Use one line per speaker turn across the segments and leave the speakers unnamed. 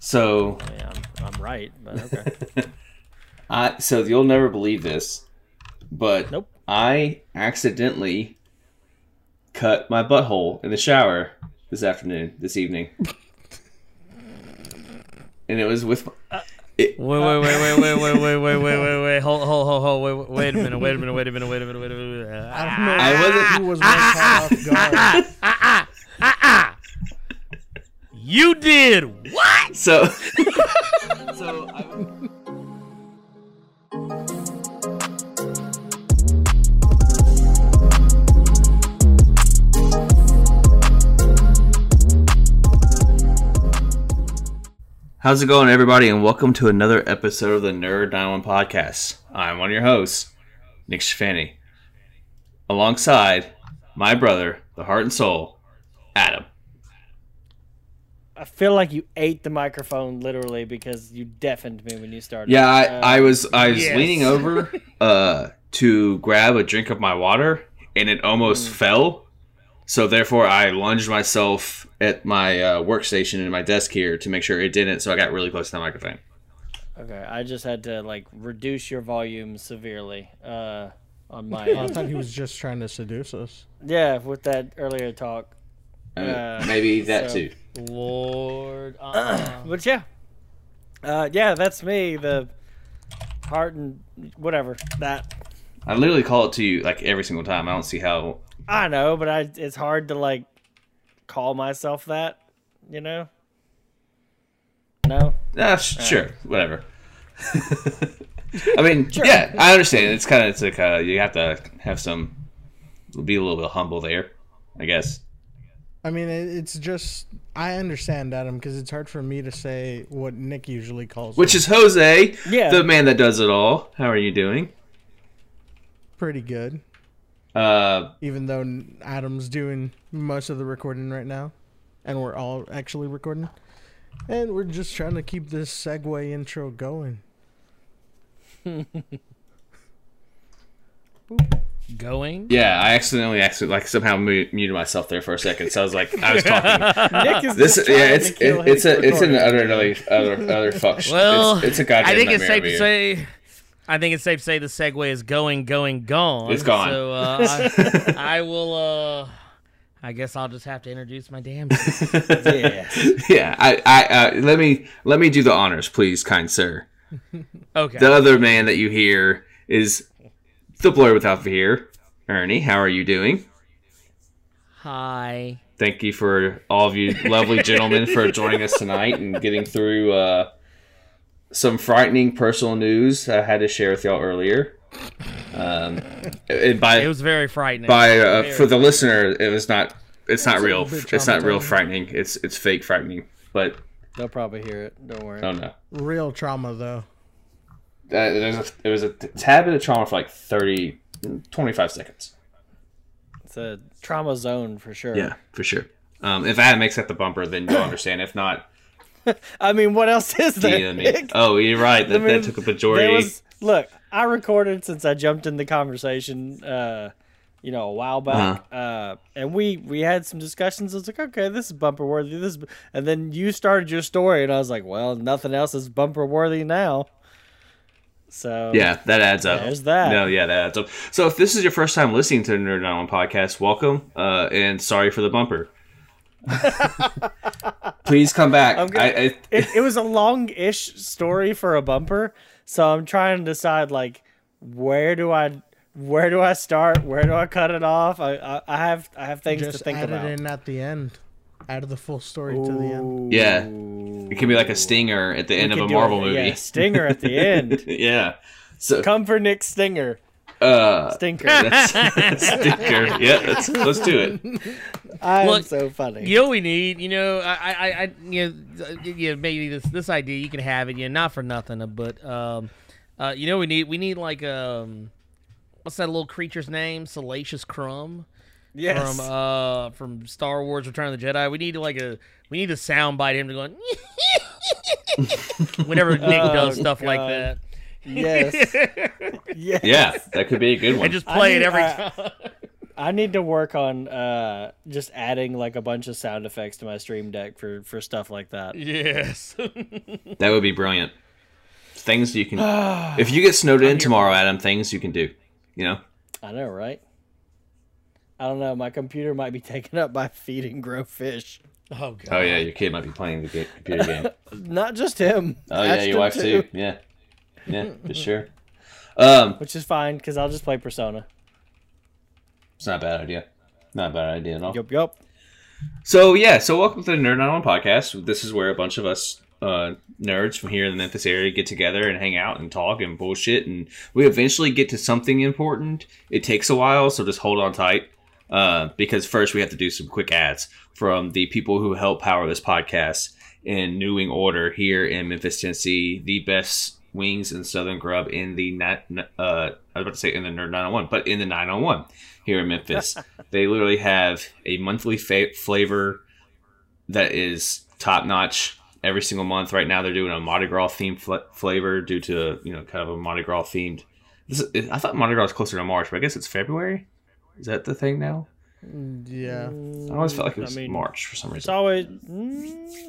So
Yeah, I'm, I'm right, but okay.
I so you'll never believe this, but
Nope.
I accidentally cut my butthole in the shower this afternoon, this evening, and it was with.
Wait, wait, wait, wait, wait, wait, wait, wait, wait, wait, wait. Hold, hold, hold, hold. Wait, wait, wait a minute. Wait a minute. Wait a minute. Wait a minute. Wait a minute. Wait a minute.
I don't know
I wasn't-
who was more caught off guard.
You did what?
So, so I'm... How's it going, everybody, and welcome to another episode of the Nerd 901 Podcast. I'm one of your hosts, Nick Schifani, alongside my brother, the heart and soul, Adam.
I feel like you ate the microphone literally because you deafened me when you started.
Yeah, I,
Uh,
I was I was
yes.
leaning over uh, to grab a drink of my water, and it almost fell. So therefore, I lunged myself at my uh, workstation and my desk here to make sure it didn't. So I got really close to the microphone.
Okay, I just had to like reduce your volume severely uh, on my.
I thought he was just trying to seduce us.
yeah, with that earlier talk.
Uh,
Uh,
maybe that
so-
too.
Lord. Uh, but yeah, uh, yeah, that's me. The heart and whatever that.
I literally call it to you like every single time. I don't see how.
I know, but I it's hard to like call myself that. You know. No.
Ah, sh- sure, whatever. I mean, yeah, I understand. It's kind of it's like uh, you have to have some, be a little bit humble there, I guess.
I mean, it's just I understand Adam because it's hard for me to say what Nick usually calls.
Which
me.
is Jose,
Yeah.
the man that does it all. How are you doing?
pretty good,
Uh,
even though Adam's doing most of the recording right now, and we're all actually recording, and we're just trying to keep this segue intro going.
Going.
yeah, I accidentally, accidentally, like somehow muted myself there for a second. So I was like, I was talking.
Nick is
this,
just
yeah, it's it, it's
his
a it's an
recording.
utter other other other fuck.
Well,
it's, it's a goddamn.
I think it's safe to say. I think it's safe to say the segue is going, going, gone.
It's gone.
So uh, I, I will. Uh, I guess I'll just have to introduce my damn.
Yeah.
yeah, I, I uh, let me let me do the honors, please, kind sir.
Okay.
The other man that you hear is the blur without fear, Ernie. How are you doing?
Hi.
thank you for all of you lovely gentlemen for joining us tonight and getting through uh, some frightening personal news I had to share with y'all earlier. Um, and by
It was very frightening.
by uh,
Very
for the listener, it was not. It's not
It's
real. It's not real frightening. It's it's fake frightening. But
They'll probably hear it. Don't worry.
oh no,
Real trauma, though.
Uh, there's a, there was a tad bit of trauma for like 30, 25 seconds.
It's a trauma zone for sure.
Yeah, for sure. Um, if Adam makes that the bumper, then you'll understand. If not,
I mean, what else is there?
DM me.
Nick?
Oh, you're right. That,
I mean,
that took a
There
majority.
was, look, I recorded since I jumped in the conversation, uh, you know, a while back,
Uh-huh.
uh, and we we had some discussions. I was like, okay, this is bumper worthy. This, is... and then you started your story, and I was like, well, nothing else is bumper worthy now. So
Yeah, that adds up.
There's that.
No, yeah, that adds up. So if this is your first time listening to the Nerd Island podcast, welcome, uh, and sorry for the bumper. Please come back.
I'm good.
I, I,
it, it was a long-ish story for a bumper, so I'm trying to decide like where do I where do I start? Where do I cut it off? I I, I have I have things to
Just
think
add
about.
it in at the end. Add the full story to the end.
yeah, it can be like a stinger at the end of a Marvel
it-
movie.
Yeah, stinger at the end.
Yeah. So,
Come for Nick Stinger.
uh,
Stinker.
that's, sticker. Yeah, let's let's do it.
I'm
Look,
so funny.
You know we need, you know, I, I, I, I- you know, you know, maybe this, this idea you can have it, you know, not for nothing, but, um, uh, you know, we need, we need like, um, what's that little creature's name? Salacious Crumb
yes.
from, uh, from Star Wars: Return of the Jedi. We need like a, we need a sound bite him to go whenever Nick
Oh,
does stuff like that,
yes. yes.
Yeah, that could be a good one.
and just play
I
it every
need- I-
time.
I need to work on uh, just adding like a bunch of sound effects to my stream deck for for stuff like that.
Yes.
That would be brilliant. Things you can. if you get snowed in tomorrow, Adam, things you can do. You know.
I know, right? I don't know. My computer might be taken up by feed and grow fish.
oh god.
Oh yeah, your kid might be playing the computer game.
Not just him.
Oh yeah,
Ashton
your wife too. Yeah, yeah, for sure. Um,
Which is fine because I'll just play Persona.
it's not a bad idea. Not a bad idea at all.
Yup, yup.
So yeah, so welcome to the Nerd Not On podcast. This is where a bunch of us uh, nerds from here in the Memphis area get together and hang out and talk and bullshit, and we eventually get to something important. It takes a while, so just hold on tight. Uh, because first we have to do some quick ads from the people who help power this podcast in New Wing Order here in Memphis, Tennessee, the best wings and Southern grub in the nat- uh, I was about to say in the Nerd 901, but in the 901 here in Memphis. they literally have a monthly fa- flavor that is top notch every single month. Right now, they're doing a Mardi Gras themed fl- flavor due to you know kind of a Mardi Gras themed. This is, I thought Mardi Gras was closer to March, but I guess it's February. Is that the thing now?
Yeah,
I always felt like it
I
was
mean,
March for some reason.
It's always mm,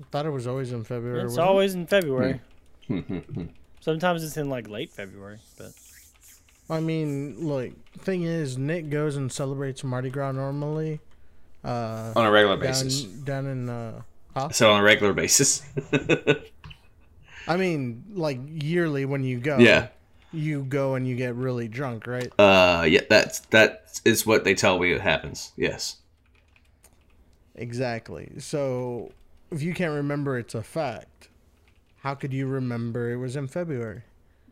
I thought it was always in February.
it's
wasn't it?
always in February.
Hmm,
Sometimes it's in like late February, but
I mean, like, thing is, Nick goes and celebrates Mardi Gras normally. Uh,
on a regular
down
basis.
down in uh, huh?
So on a regular basis.
I mean, like yearly when you go.
yeah.
You go and you get really drunk, right?
Uh, yeah. That's that is what they tell me it happens. Yes.
Exactly. So, if you can't remember, it's a fact. How could you remember it was in February?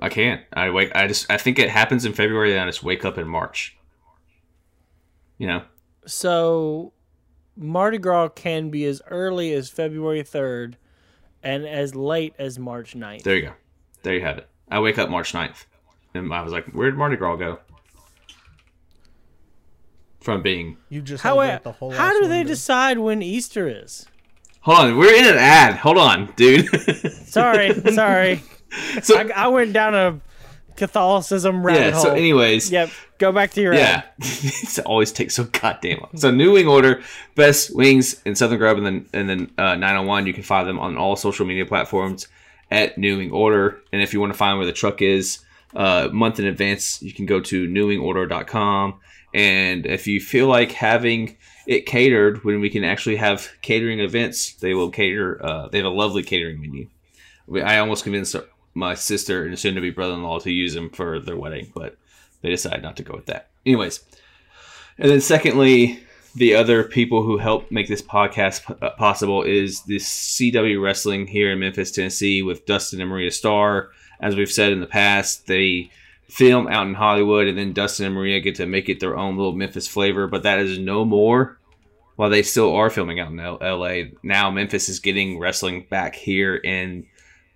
I can't. I wake. I just. I think it happens in February, and I just wake up in March. You know.
so Mardi Gras can be as early as February third, and as late as March 9th.
There you go. There you have it. I wake up March 9th. And I was like, where'd Mardi Gras go? From being.
You just
How
celebrate the whole
how
ass
do they
window.
decide when Easter is?
Hold on. We're in an ad. Hold on, dude.
Sorry, sorry.
so,
I, I went down a Catholicism rabbit
yeah,
hole.
so, anyways.
yep. Go back to your
Yeah. it always takes so goddamn long. So, New Wing Order, best wings in Southern Grub and then, and then uh, 901. You can find them on all social media platforms at New Wing Order. And if you want to find where the truck is uh, a month in advance, you can go to newwingorder.com. And if you feel like having it catered when we can actually have catering events, they will cater. Uh, they have a lovely catering menu. I almost convinced my sister and soon to be brother in law to use them for their wedding, but they decided not to go with that. Anyways, and then secondly, the other people who help make this podcast p- uh, possible is this CW Wrestling here in Memphis, Tennessee, with Dustin and Maria Starr. As we've said in the past, they film out in Hollywood, and then Dustin and Maria get to make it their own little Memphis flavor. But that is no more. While they still are filming out in L- LA, now Memphis is getting wrestling back here in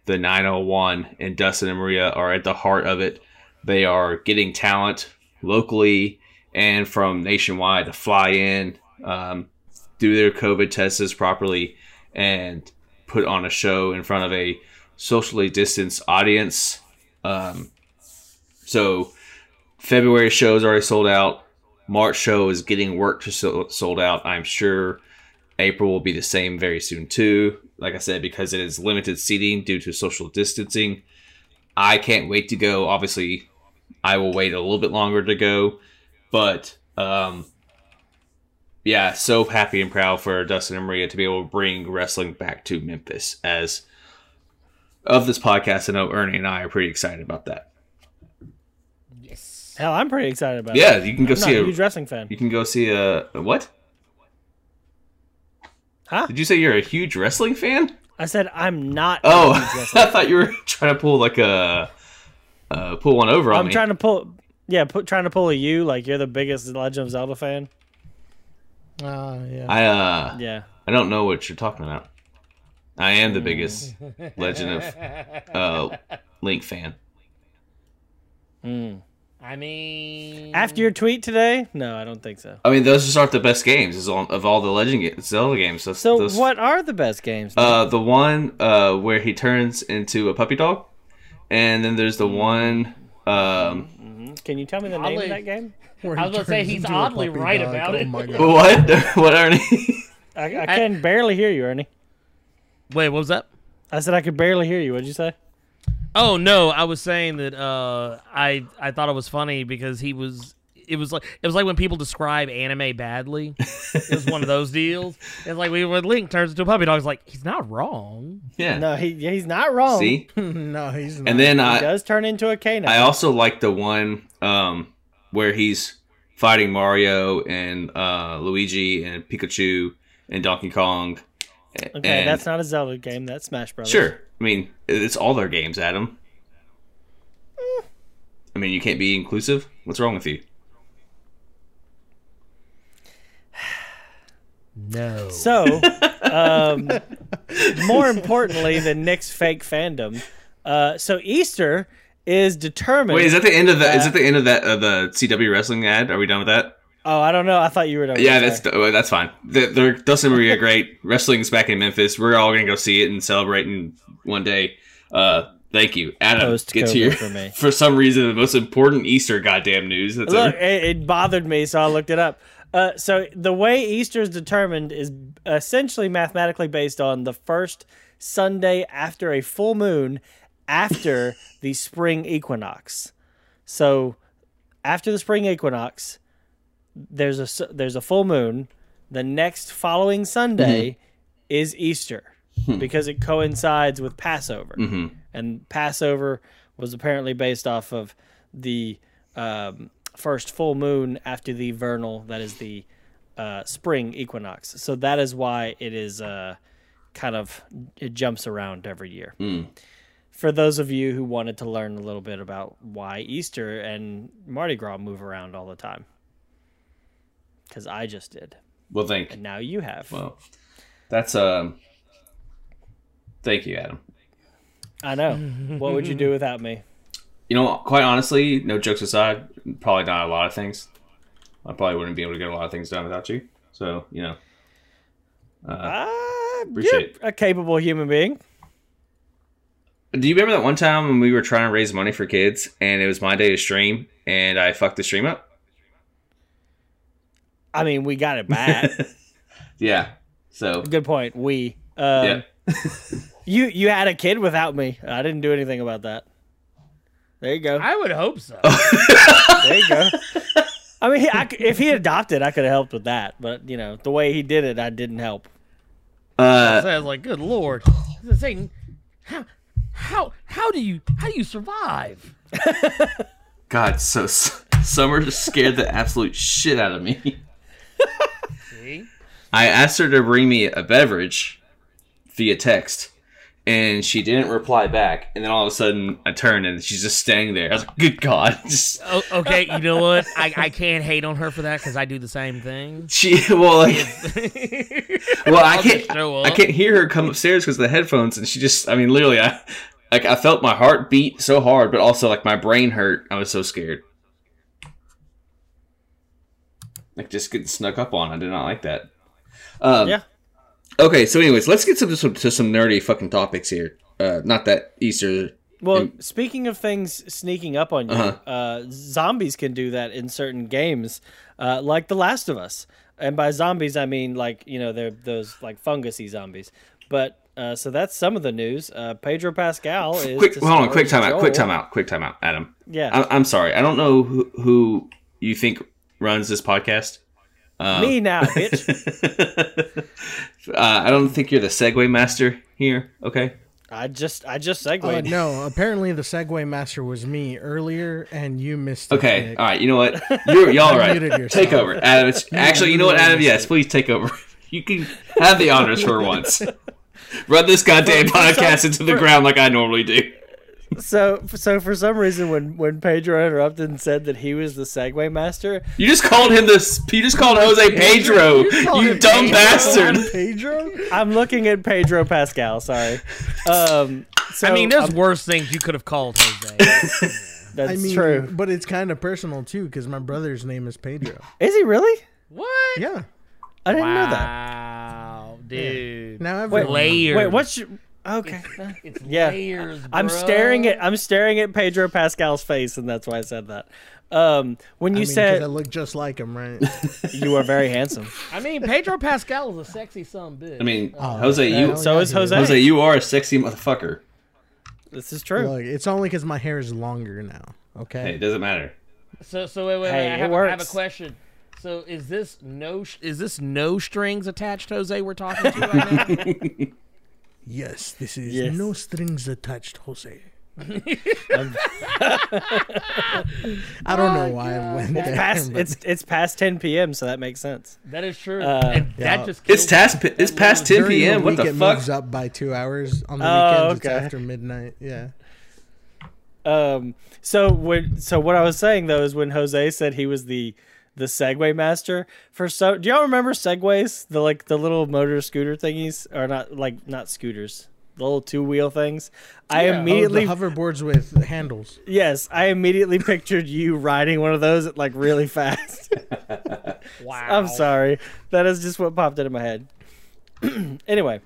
the 901, and Dustin and Maria are at the heart of it. They are getting talent locally and from nationwide to fly in, um, do their COVID tests properly, and put on a show in front of a socially distanced audience. Um, so, February show is already sold out. March show is getting work to so- sold out. I'm sure April will be the same very soon too. Like I said, because it is limited seating due to social distancing. I can't wait to go. Obviously, I will wait a little bit longer to go, but um, yeah, so happy and proud for Dustin and Maria to be able to bring wrestling back to Memphis. As of this podcast, I know Ernie and I are pretty excited about that.
Yes.
Hell, I'm pretty excited about it.
Yeah,
it.
you can go
I'm not
see
a
a
huge wrestling fan.
you can go see a, a what?
Huh?
Did you say you're a huge wrestling fan?
I said I'm not.
Oh,
a huge wrestling
I thought you were trying to pull like a uh, pull one over on me.
I'm trying to pull. Yeah, put, trying to pull a you like you're the biggest Legend of Zelda fan.
Ah, yeah.
I uh
Yeah.
I don't know what you're talking about. I am the biggest Legend of uh, Link fan.
Mm.
I mean,
After your tweet today? No, I don't think so.
I mean, those just aren't the best games all, of all the Legend ga- Zelda games. Those,
So
those-
what are the best games?
Uh, the one uh, where he turns into a puppy dog, and then there's the one um,
Can you tell me the name of that game?
I was gonna say he's oddly right
dog.
about
oh
it.
My God.
What? what, Ernie?
I, I can barely hear you, Ernie.
Wait, what was that?
I said I could barely hear you. What'd you say?
Oh no, I was saying that uh, I I thought it was funny because he was. It was like it was like when people describe anime badly. it was one of those deals. It's like we when Link turns into a puppy dog. It's like he's not wrong.
Yeah.
No, he he's not wrong.
See?
no, he's not.
And then
he
I,
does turn into a canine.
I also like the one um, where he's fighting Mario and uh, Luigi and Pikachu and Donkey Kong.
Okay,
and-
that's not a Zelda game. That's Smash Brothers.
Sure. I mean, it's all their games, Adam. I mean, you can't be inclusive. What's wrong with you?
No.
So, um, more importantly than Nick's fake fandom, uh, so Easter is determined.
Wait, is that the end of the? is that the end of that of the CW wrestling ad? Are we done with that?
oh, I don't know. I thought you were done.
Yeah, that's oh, that's fine. They're, they're Dustin Maria great. Wrestling's back in Memphis. We're all gonna go see it and celebrate in one day. Uh, thank you, Adam.
Post
Get to your
for me.
for some reason the most important Easter goddamn news. That's
Look, it, it bothered me, so I looked it up. Uh, so the way Easter is determined is essentially mathematically based on the first Sunday after a full moon after the spring equinox. So after the spring equinox, there's a there's a full moon. The next following Sunday is Easter because it coincides with Passover, and Passover was apparently based off of the um, first full moon after the vernal, that is the uh, spring equinox. So that is why it is uh, kind of it jumps around every year. For those of you who wanted to learn a little bit about why Easter and Mardi Gras move around all the time, because I just did,
Well, thank.
and now you have.
Well, that's um. Thank you, Adam.
I know. what would you do without me?
You know, quite honestly, no jokes aside, probably not a lot of things. I probably wouldn't be able to get a lot of things done without you. So you know,
Ah,
appreciate
you're a capable human being.
Do you remember that one time when we were trying to raise money for kids and it was my day to stream and I fucked the stream up?
I mean, we got it back.
Yeah. So
Good point. We. Um,
yeah.
You you had a kid without me. I didn't do anything about that. There you go.
I would hope so.
There you go. I mean, he, I c if he adopted, I could have helped with that. But you know, the way he did it, I didn't help.
Uh,
So I was like, good lord. I was saying, how, how, how do you, how do you survive?
God, so s- Summer just scared the absolute shit out of me.
See?
I asked her to bring me a beverage via text, and she didn't reply back. And then all of a sudden, I turned and she's just standing there. I was like, "Good God!" Just
Oh, okay, you know what? I, I can't hate on her for that because I do the same thing.
she well, like, well, I can't, I can't hear her come upstairs because of the headphones, and she just, I mean, literally, I, like, I felt my heart beat so hard, but also like my brain hurt. I was so scared. Like just getting snuck up on. I did not like that. Um,
Yeah.
Okay, so anyways, let's get to some to some nerdy fucking topics here. Uh, not that Easter.
Well, speaking of things sneaking up on you,
Uh-huh.
uh zombies can do that in certain games, uh, like The Last of Us. And by zombies, I mean like you know they're those like fungusy zombies. But uh, so that's some of the news. Uh, Pedro Pascal is
Quick, hold on,
star
quick
as
timeout, quick
Joel.
timeout, quick timeout, Adam.
Yeah,
I, I'm sorry, I don't know who, who you think runs this podcast. Um,
me now, bitch.
uh, I don't think you're the segue master here. Okay.
I just I just segued.
Uh, no, apparently the segue master was me earlier, and you missed. it,
Okay.
Nick.
All right. You know what? You're y'all right.
Unmuted yourself.
Take over, Adam. It's, actually, you know what, Adam? Yes, please take over. You can have the honors for once. Run this goddamn podcast into the ground like I normally do.
So so for some reason when when Pedro interrupted and said that he was the segue master,
You just called him this. You just called Jose Pedro.
called
You
him
dumb
Pedro.
bastard.
Pedro.
I'm looking at Pedro Pascal. Sorry. Um, so
I mean, there's
um,
worse things you could have called Jose.
that's
I mean,
true.
but it's kind of personal too, because my brother's name is Pedro.
Is he really?
what?
Yeah.
I didn't know that.
Wow, dude.
Now
Wait,
everyone.
Layer.
Wait, what's your, Okay.
It's
Yeah.
layers.
I'm staring at I'm staring at Pedro Pascal's face, and that's why I said that. Um, when
I
you
mean, 'cause
said
I look just like him, right?
you are very handsome,
I mean, Pedro Pascal is a sexy son bitch.
I mean,
Oh,
Jose, you
hell
so
yeah,
is
he
Jose.
Jose, you are a sexy motherfucker.
this is true.
Look, it's only because my hair is longer now. Okay.
Hey, it doesn't matter.
so so wait wait,
Hey,
wait I,
it
have, I have a question. So is this no is this no strings attached, Jose? We're talking to right now.
Yes, this is
Yes.
no strings attached, Jose. I don't know why I went there.
past
but-
it's it's past 10 p.m., so that makes sense.
That is true.
Uh,
and
yeah.
that just
It's
kills
past. It's past 10 p.m. What
week,
the
it
fuck?
moves up by two hours. On the
Oh,
weekends,
okay.
it's after midnight. Yeah.
Um, so when so what I was saying though is when Jose said he was the the segue master for so do y'all remember Segways? The like the little motor scooter thingies? Or not like not scooters. The little two wheel things? I immediately
oh, the hoverboards with handles.
yes I immediately pictured you riding one of those at like really fast.
Wow.
I'm sorry. That is just what popped into my head. Anyway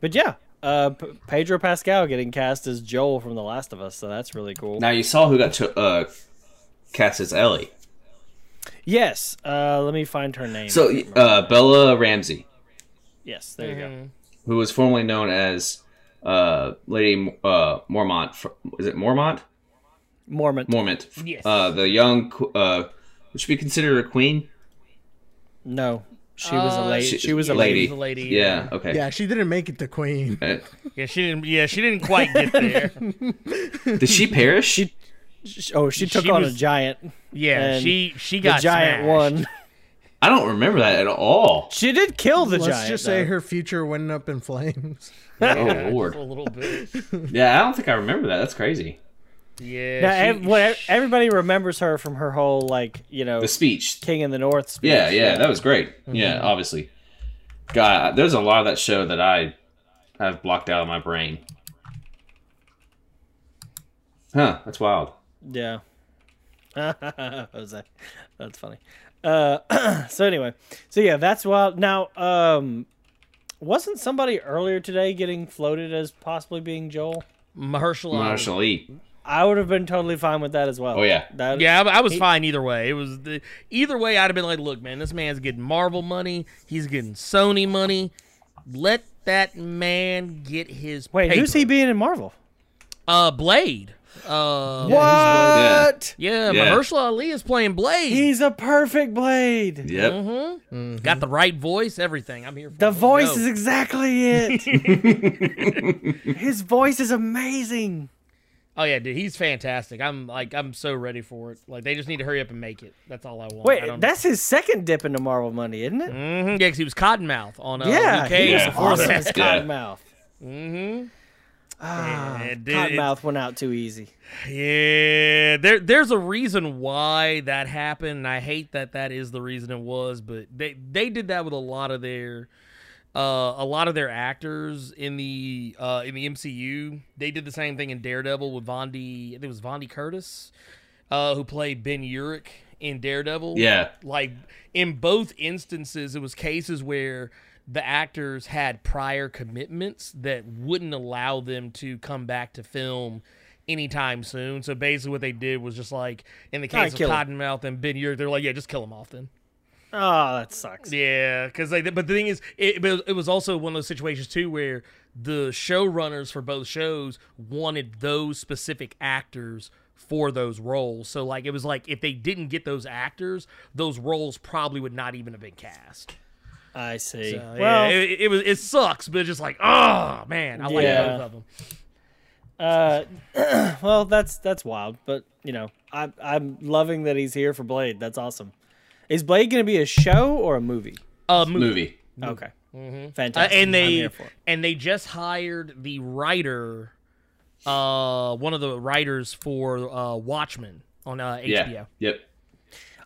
but yeah uh P- Pedro Pascal getting cast as Joel from The Last of Us so that's really cool.
Now you saw who got cho- uh, cast as Ellie.
Yes uh let me find her name
So uh, Bella Ramsey,
yes there you go.
Mhm.
who was formerly known as uh, Lady uh, Mormont. fr- Is it Mormont?
Mormon.
Mormont.
Yes.
Uh, the young, qu- uh, would she be considered a queen?
No, she was a lady.
she-
She, was a
lady.
lady.
She was a lady.
Yeah. Okay.
Yeah, she didn't make it to Queen.
Yeah, she didn't. Yeah, she didn't quite get there.
did she perish?
She- Oh, she took
She
on
was-
a giant.
Yeah,
And
she she
The
got
giant
smashed.
won.
I don't remember that at all.
She did kill the giant.
Let's
giant.
just say
though.
her future went up in flames.
oh
Yeah,
lord.
a little bit.
Yeah, I don't think I remember that. That's crazy.
Yeah.
Now,
she-
ev- what- everybody remembers her from her whole like you know
The speech.
King in the North speech.
Yeah, yeah, that was great. Mm-hmm. Yeah, obviously. God, there's a lot of that show that I have blocked out of my brain. Huh, that's wild.
Yeah. Jose. That's funny. Uh, so anyway, so yeah, that's wild. Now, um, wasn't somebody earlier today getting floated as possibly being Joel?
Marshall. Ali.
Mahershala Ali.
I would have been totally fine with that as well.
Oh, yeah.
That,
Yeah, I, I was
He-
fine either way. It was the either way. I'd have been like, look, man, this man's getting Marvel money. He's getting Sony money. Let that man get his.
Wait, who's he
paper.
being in Marvel?
Uh, Blade. Uh,
What?
yeah,
Yeah.
Mahershala Ali is playing Blade.
He's a perfect Blade.
Yep.
hmm Got the right voice, everything. I'm here for
The
it.
voice
Go.
is exactly it. His voice is amazing.
Oh yeah, dude, he's fantastic. I'm like, I'm so ready for it. Like, they just need to hurry up and make it. That's all I want. I
Wait,
don't-
that's his second dip into Marvel money, isn't it?
Mm-hmm. Yeah, because he was Cottonmouth on uh,
yeah,
Luke
he was awesome
that.
as
Yeah.
Cottonmouth.
Mm-hmm.
Ah,
Yeah, dude,
Cottonmouth went out too easy.
Yeah, there there's a reason why that happened. and I hate that that is the reason it was, but they they did that with a lot of their uh, a lot of their actors in the uh, in the MCU. They did the same thing in Daredevil with Vondie. I think it was Vondie Curtis, uh, who played Ben Urich in Daredevil.
Yeah.
like in both instances, it was cases where the actors had prior commitments that wouldn't allow them to come back to film anytime soon. So basically, what they did was just like in the case of
him.
Cottonmouth and Ben Urich, they're like, yeah, just kill them off then.
Oh, that sucks.
Yeah, because like, but the thing is, it, it was also one of those situations too where the showrunners for both shows wanted those specific actors for those roles. So like, it was like if they didn't get those actors, those roles probably would not even have been cast.
I see.
So, yeah,
well,
it, it was it sucks, but it's just like, oh man, I like
Yeah.
both of them.
uh, well, that's that's wild, but you know, I'm I'm loving that he's here for Blade. That's awesome. Is Blade going to be a show or a movie?
A movie.
Movie.
Okay,
Uh,
fantastic.
and they
here for it.
and they just hired the writer, uh, one of the writers for uh, Watchmen on uh, HBO.
Yeah. Yep.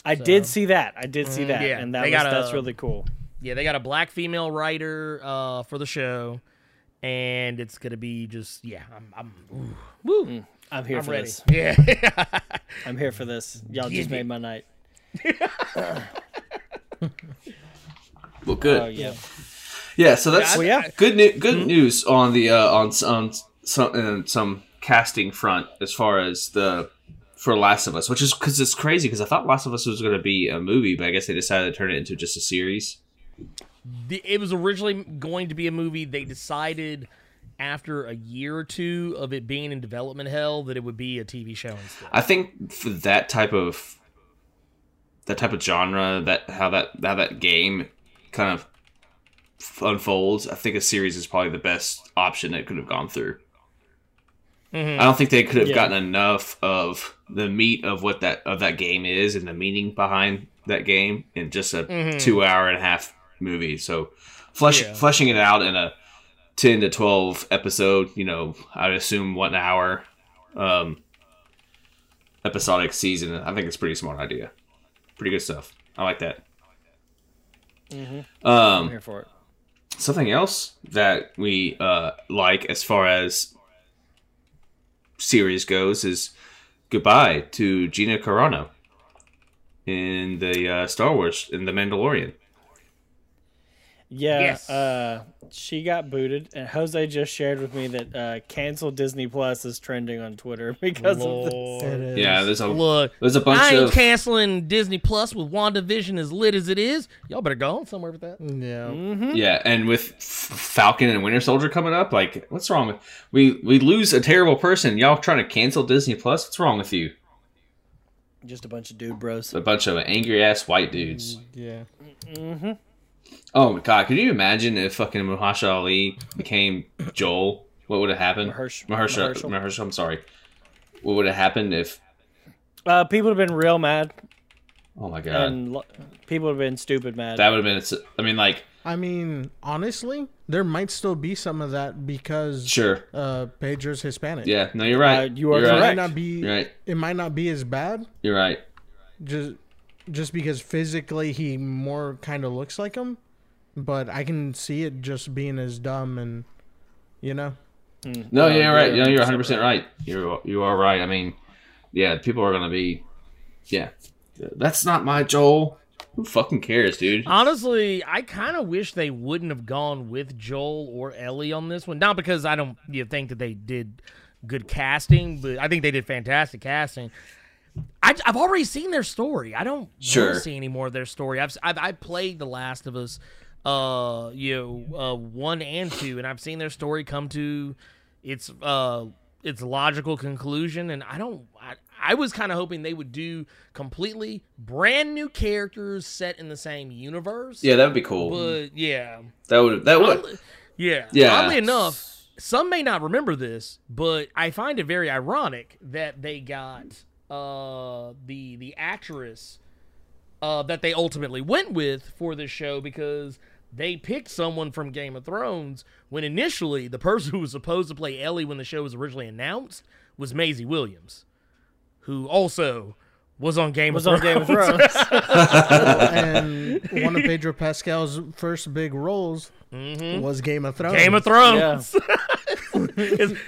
I did see that. I did see that,
Mm, yeah,
and that was,
got
that's
a-
really cool.
Yeah, they got a black female writer uh, for the show, and it's gonna be just yeah. I'm I'm ooh, woo.
I'm here
I'm
for
ready.
this.
Yeah.
I'm here for this. Y'all just
Give
made my night.
Well, good.
Oh yeah.
Yeah, so that's
Well, yeah.
good. New- good news on the uh, on s- on some uh, some casting front as far as the for Last of Us, which is because it's crazy because I thought Last of Us was going to be a movie, but I guess they decided to turn it into just a series.
The- It was originally going to be a movie. They decided after a year or two of it being in development hell that it would be a TV show instead.
I think for that type of that type of genre, that how that how that game kind of unfolds, I think a series is probably the best option that could have gone through. Mm-hmm. I don't think they could have
Yeah.
gotten enough of the meat of what that of that game is and the meaning behind that game in just a mm-hmm. two hour and a half movie. So flesh,
Yeah.
fleshing it out in a ten to twelve episode, you know, I'd assume one hour um, episodic season. I think it's a pretty smart idea. Pretty good stuff. I like that.
I'm
Um,
here for it.
something else that we uh, like as far as series goes is goodbye to Gina Carano in the uh, Star Wars in the Mandalorian.
Yeah,
Yes.
uh, she got booted, and Jose just shared with me that uh, cancel Disney Plus is trending on Twitter because of this.
Lord.
It is.
Yeah, there's a
Look,
there's a bunch of
I ain't
of
canceling Disney Plus with WandaVision as lit as it is. Y'all better go on somewhere with that.
Yeah.
yeah, and with F- Falcon and Winter Soldier coming up, like what's wrong with we we lose a terrible person? Y'all trying to cancel Disney Plus? What's wrong with you?
Just a bunch of dude bros.
A bunch of angry ass white dudes.
Yeah.
Oh my god, could you imagine if fucking Mahershala Ali became Joel? What would have happened?
Mahersh-
Mahershala,
Mahershala.
Mahershala, I'm sorry. What would have happened if?
Uh, people have been real mad,
Oh my god,
and lo- people have been stupid mad.
that would have been. I mean, like,
I mean, honestly, there might still be some of that because
sure,
uh, Pedro's Hispanic.
yeah. No, you're right.
Uh, you are
You're
It
right.
might not be.
You're right.
It might not be as bad.
You're right.
Just, just because physically he more kind of looks like him, but I can see it just being as dumb and, you know.
No,
Uh,
yeah, you're right.
they're
No, you're 100 percent right. You're you are right. I mean, yeah, people are gonna be, yeah. That's not my Joel. Who fucking cares, dude?
Honestly, I kind of wish they wouldn't have gone with Joel or Ellie on this one. Not because I don't you know, think that they did good casting, but I think they did fantastic casting. I, have already seen their story. I don't
Sure.
want to see any more of their story. I've, I've I played The Last of Us, uh, you know, uh, one and two, and I've seen their story come to its uh its logical conclusion. And I don't. I, I was kind of hoping they would do completely brand new characters set in the same universe.
Yeah, that would be cool.
But yeah,
that would that would.
Oddly- yeah.
Yeah.
Oddly enough, some may not remember this, but I find it very ironic that they got uh the the actress uh that they ultimately went with for this show because they picked someone from Game of Thrones when initially the person who was supposed to play Ellie when the show was originally announced was Maisie Williams, who also was on Game
was
of
on
Thrones.
Game of Thrones.
and one of Pedro Pascal's first big roles was Game of Thrones.
Mm-hmm. Game of Thrones. It's-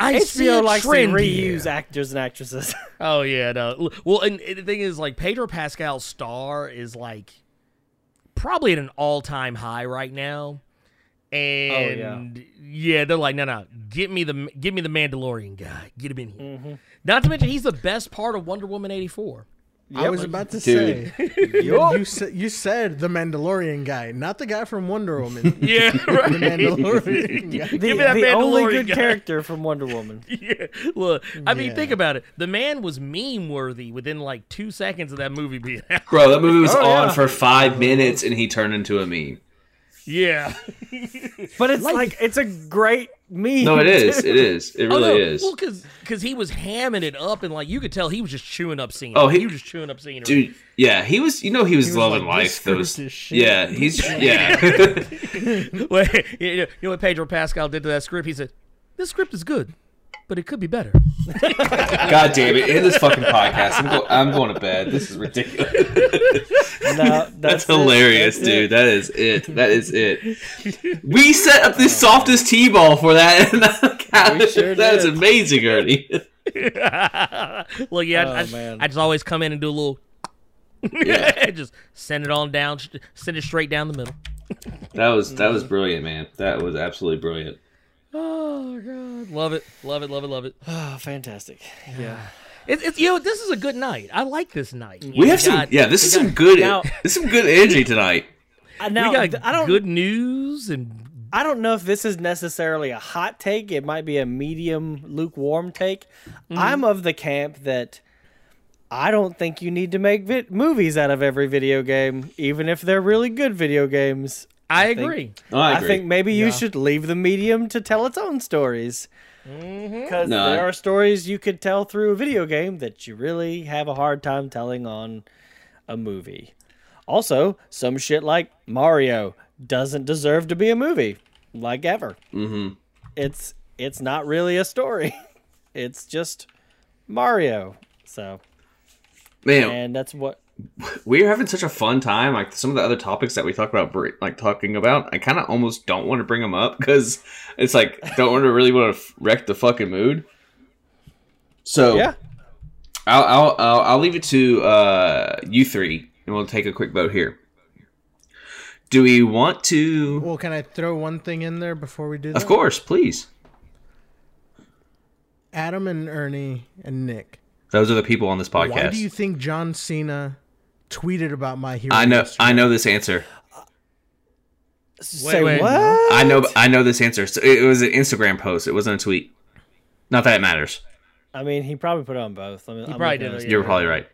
I see a
HBO likes to
trend
reuse
here.
actors and actresses.
Oh yeah, no. Well, and and the thing is, like Pedro Pascal's star is like probably at an all-time high right now, and yeah. they're like, no, no, get me the get me the Mandalorian guy, get him in here.
Mm-hmm.
Not to mention, he's the best part of Wonder Woman eighty four.
I was about to
Dude.
say you said you said the Mandalorian guy, not the guy from Wonder Woman.
Yeah,
the
right.
Mandalorian guy.
The,
Give me that
the only good
guy.
character from Wonder Woman.
yeah. Look, I mean,
Yeah.
think about it. The man was meme worthy within like two seconds of that movie being out.
Bro, that movie was
Oh,
on
yeah.
for five minutes and he turned into a meme.
Yeah.
But it's like, it's a great meme.
No, it is. It is. It really
oh, no.
is.
Well, because he was hamming it up, and like you could tell he was just chewing up scenery.
Oh,
he,
he-
was just chewing up scenery.
Dude, yeah, he was. You know, he was,
was
loving
like,
life. Those,
shit.
yeah, he's yeah.
Wait, you know what Pedro Pascal did to that script? He said, "This script is good, but it could be better."
God damn it! In this fucking podcast, I'm, go- I'm going to bed. This is ridiculous.
No, that's,
That's hilarious,
That's
dude.
it.
That is it. That is it. We set up the softest t-ball for that. And
We sure
that is
did.
amazing, Ernie.
Look, yeah,
Oh,
I, I. I just always come in and do a little,
Yeah.
just send it on down, send it straight down the middle.
That was that was brilliant, man. That was absolutely brilliant.
Oh god, love it, love it, love it, love it.
Oh, fantastic. Yeah.
It, it's you know this is a good night. I like this night.
We have some, yeah. This is
got-
some good,
now-
this is some good energy tonight.
Now,
we got
I don't.
good news and
I don't know if this is necessarily a hot take. It might be a medium, lukewarm take.
Mm-hmm.
I'm of the camp that I don't think you need to make vi- movies out of every video game, even if they're really good video games.
I,
think-
agree.
Oh, I
I,
agree.
think maybe you
Yeah.
should leave the medium to tell its own stories. Because
No, I-
there are stories you could tell through a video game that you really have a hard time telling on a movie. Also, some shit like Mario doesn't deserve to be a movie, like ever.
Mhm.
It's it's not really a story. It's just Mario. So,
man,
and that's what
we're having such a fun time. Like some of the other topics that we talk about, like talking about, I kind of almost don't want to bring them up because it's like don't want to really want to wreck the fucking mood. So
yeah.
I'll, I'll I'll I'll leave it to uh, you three, and we'll take a quick vote here. Do we want to?
Well, can I throw one thing in there before we do that?
Of course, please.
Adam and Ernie and Nick.
Those are the people on this podcast.
Why do you think John Cena tweeted about my hero?
I know.
yesterday?
I know this answer.
Say
wait.
what?
I know. I know this answer. So it was an Instagram post. It wasn't a tweet. Not that it matters.
I mean, he probably put it on both. I mean,
He
I'm
probably did.
You're probably right.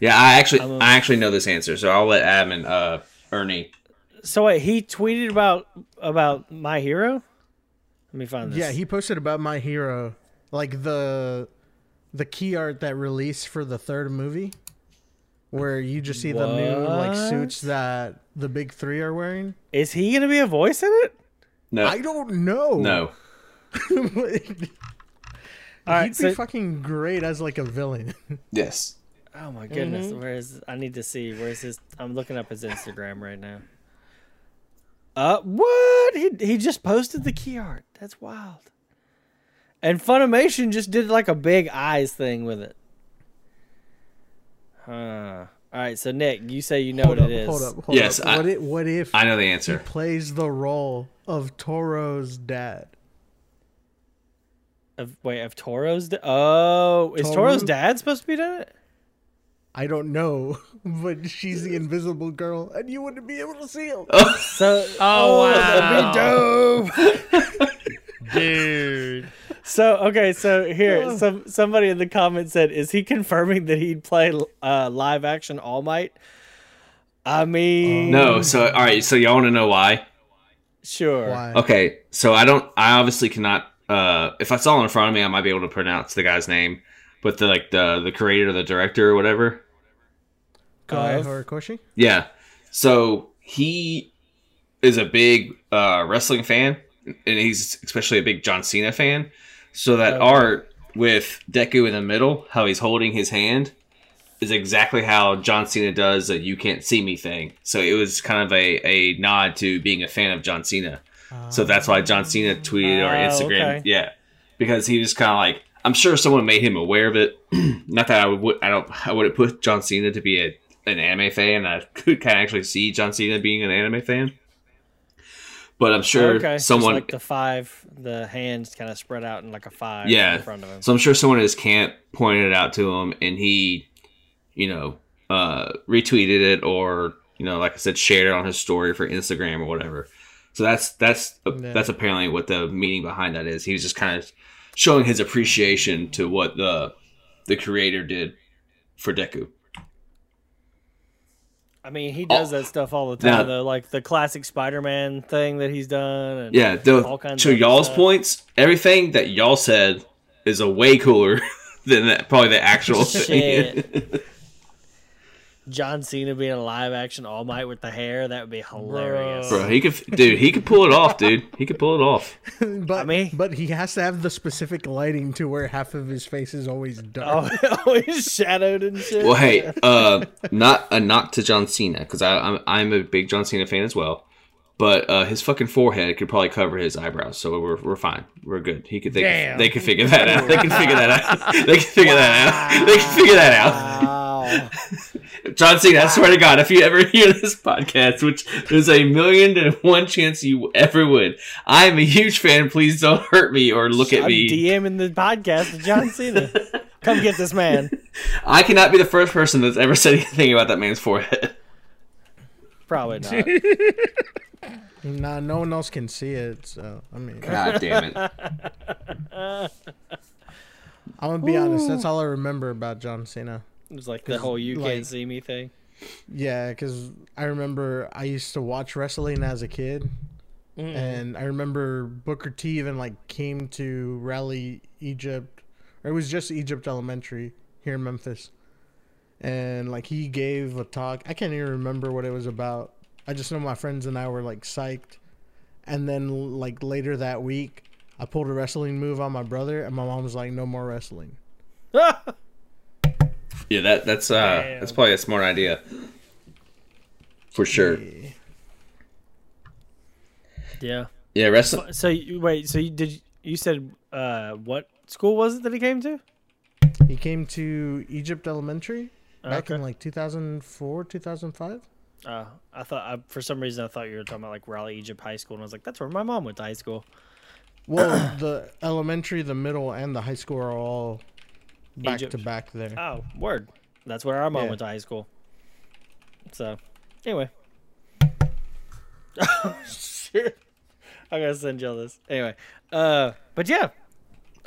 Yeah, I actually,
I'm a-
I actually know this answer. So I'll let Adam and uh, Ernie.
So wait, he tweeted about about my hero. Let me find this.
Yeah, he posted about my hero, like the the key art that released for the third movie, where you just see the new like
What?
suits that the big three are wearing.
is he gonna be a voice in it?
No,
I don't know.
no.
He'd
All right.
be
So,
fucking great as like a villain.
Yes.
oh my goodness,
Mm-hmm.
where is? I need to see. Where's his? I'm looking up his Instagram right now. Uh, what? He he just posted the key art. That's wild. And Funimation just did like a big eyes thing with it. Huh. All right, so Nick, you say you know
hold
what
up,
it is.
hold up, hold
Yes,
up.
I-
what, if, what if
I know the
he
answer.
plays the role of Toru's dad?
Of, wait, of Toru's? Da- oh, is
Toru?
Toru's dad supposed to be doing it?
I don't know, but she's the invisible girl, and you wouldn't be able to see him. Oh.
So,
oh, oh,
that'd be
wow.
dope.
Dude.
So okay, so here, some somebody in the comments said, "Is he confirming that he'd play uh, live action All Might?" I mean,
No. So all right. So y'all want to know why?
sure.
Why?
Okay. So I don't. I obviously cannot. Uh, if I saw it in front of me, I might be able to pronounce the guy's name. But the like the the creator, or the director, or whatever.
Kai
Of-
Horikoshi?
Yeah. So he is a big uh, wrestling fan, and he's especially a big John Cena fan. So that art with Deku in the middle, how he's holding his hand, is exactly how John Cena does a "You Can't See Me" thing. So it was kind of a, a nod to being a fan of John Cena. So that's why John Cena tweeted or
Oh,
Instagram,
okay.
yeah, because he was kind of like, I'm sure someone made him aware of it. Not that I would, I don't, I wouldn't put John Cena to be a, an anime fan. I could kind of actually see John Cena being an anime fan, but I'm sure
okay, just
someone,
like the five, the hands kind of spread out in like a five
yeah,
in front of him.
so I'm sure someone at his camp pointed it out to him, and he, you know, uh, retweeted it or you know, like I said, shared it on his story for Instagram or whatever. So that's that's
Yeah.
that's apparently what the meaning behind that is. He was just kind of showing his appreciation to what the the creator did for Deku.
I mean, he oh. does
Oh.
that stuff all the time,
Now-
though, like the classic Spider-Man thing that he's done. And
Yeah, the,
all kinds
to y'all's
stuff.
points, everything that y'all said is a way cooler than that, probably the actual thing.
Shit. John Cena being a live action All Might with the hair, that would be hilarious.
Bro, he could, dude, he could pull it off, dude. He could pull it off.
but
I mean-
but he has to have the specific lighting to where half of his face is always dark.
Oh, always shadowed and shit.
Well, hey, uh, not a knock to John Cena because I'm I'm a big John Cena fan as well. But uh, his fucking forehead could probably cover his eyebrows, so we're, we're fine. We're good. He could they
Damn.
could, they could figure that out. They can figure that out. They can figure that out. They can figure that out.
Wow.
John Cena, I swear to God, if you ever hear this podcast, which there's a million to one chance you ever would, I am a huge fan. Please don't hurt me or look at
I'm
me.
DMing the podcast to John Cena. Come get this man.
I cannot be the first person that's ever said anything about that man's forehead.
Probably not.
Nah, no one else can see it. So I mean,
God damn it.
I'm gonna be honest. That's all I remember about John Cena.
It was like the whole "you
like-
can't see me" thing.
Yeah, because I remember I used to watch wrestling as a kid, and I remember Booker T even like came to Raleigh Egypt, or it was just Egypt Elementary here in Memphis, and like he gave a talk. I can't even remember what it was about. I just know my friends and I were like psyched, and then like later that week, I pulled a wrestling move on my brother, and my mom was like, "No more wrestling."
Yeah, that that's uh
Damn.
that's probably a smart idea. For sure.
Yeah.
yeah.
Yeah, wrestling.
So you, wait. So you did you, you said uh, what school was it that he came to?
He came to Egypt Elementary back
Okay.
in like 2004, 2005.
Uh, I thought I, for some reason I thought you were talking about like Raleigh Egypt High School, and I was like, that's where my mom went to high school.
Well, the elementary, the middle, and the high school are all back
Egypt.
to back there.
Oh, word. That's where our mom
Yeah.
went to high school. So, anyway. sure. I'm gonna send y'all this. Anyway, uh, but yeah,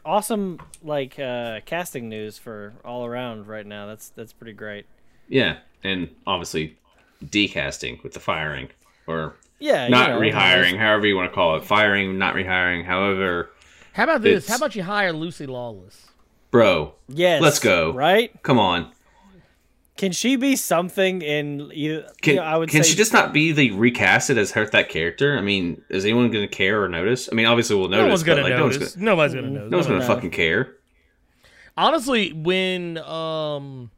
awesome like uh casting news for all around right now. That's that's pretty great.
Yeah, and obviously decasting with the firing or
Yeah, you
not
know,
rehiring, however you want to call it. Firing, not rehiring, however.
How about this?
It's-
How about you hire Lucy Lawless?
Bro,
Yes.
Let's go.
Right?
come on.
Can she be something in either?
Can,
you know, I would
can
say
she just not be the recasted as her that character? I mean, is anyone going to care or notice? I mean, obviously we'll notice.
No one's gonna
like,
notice.
No one's gonna,
Nobody's gonna notice.
no one's gonna
No.
fucking care.
Honestly, when um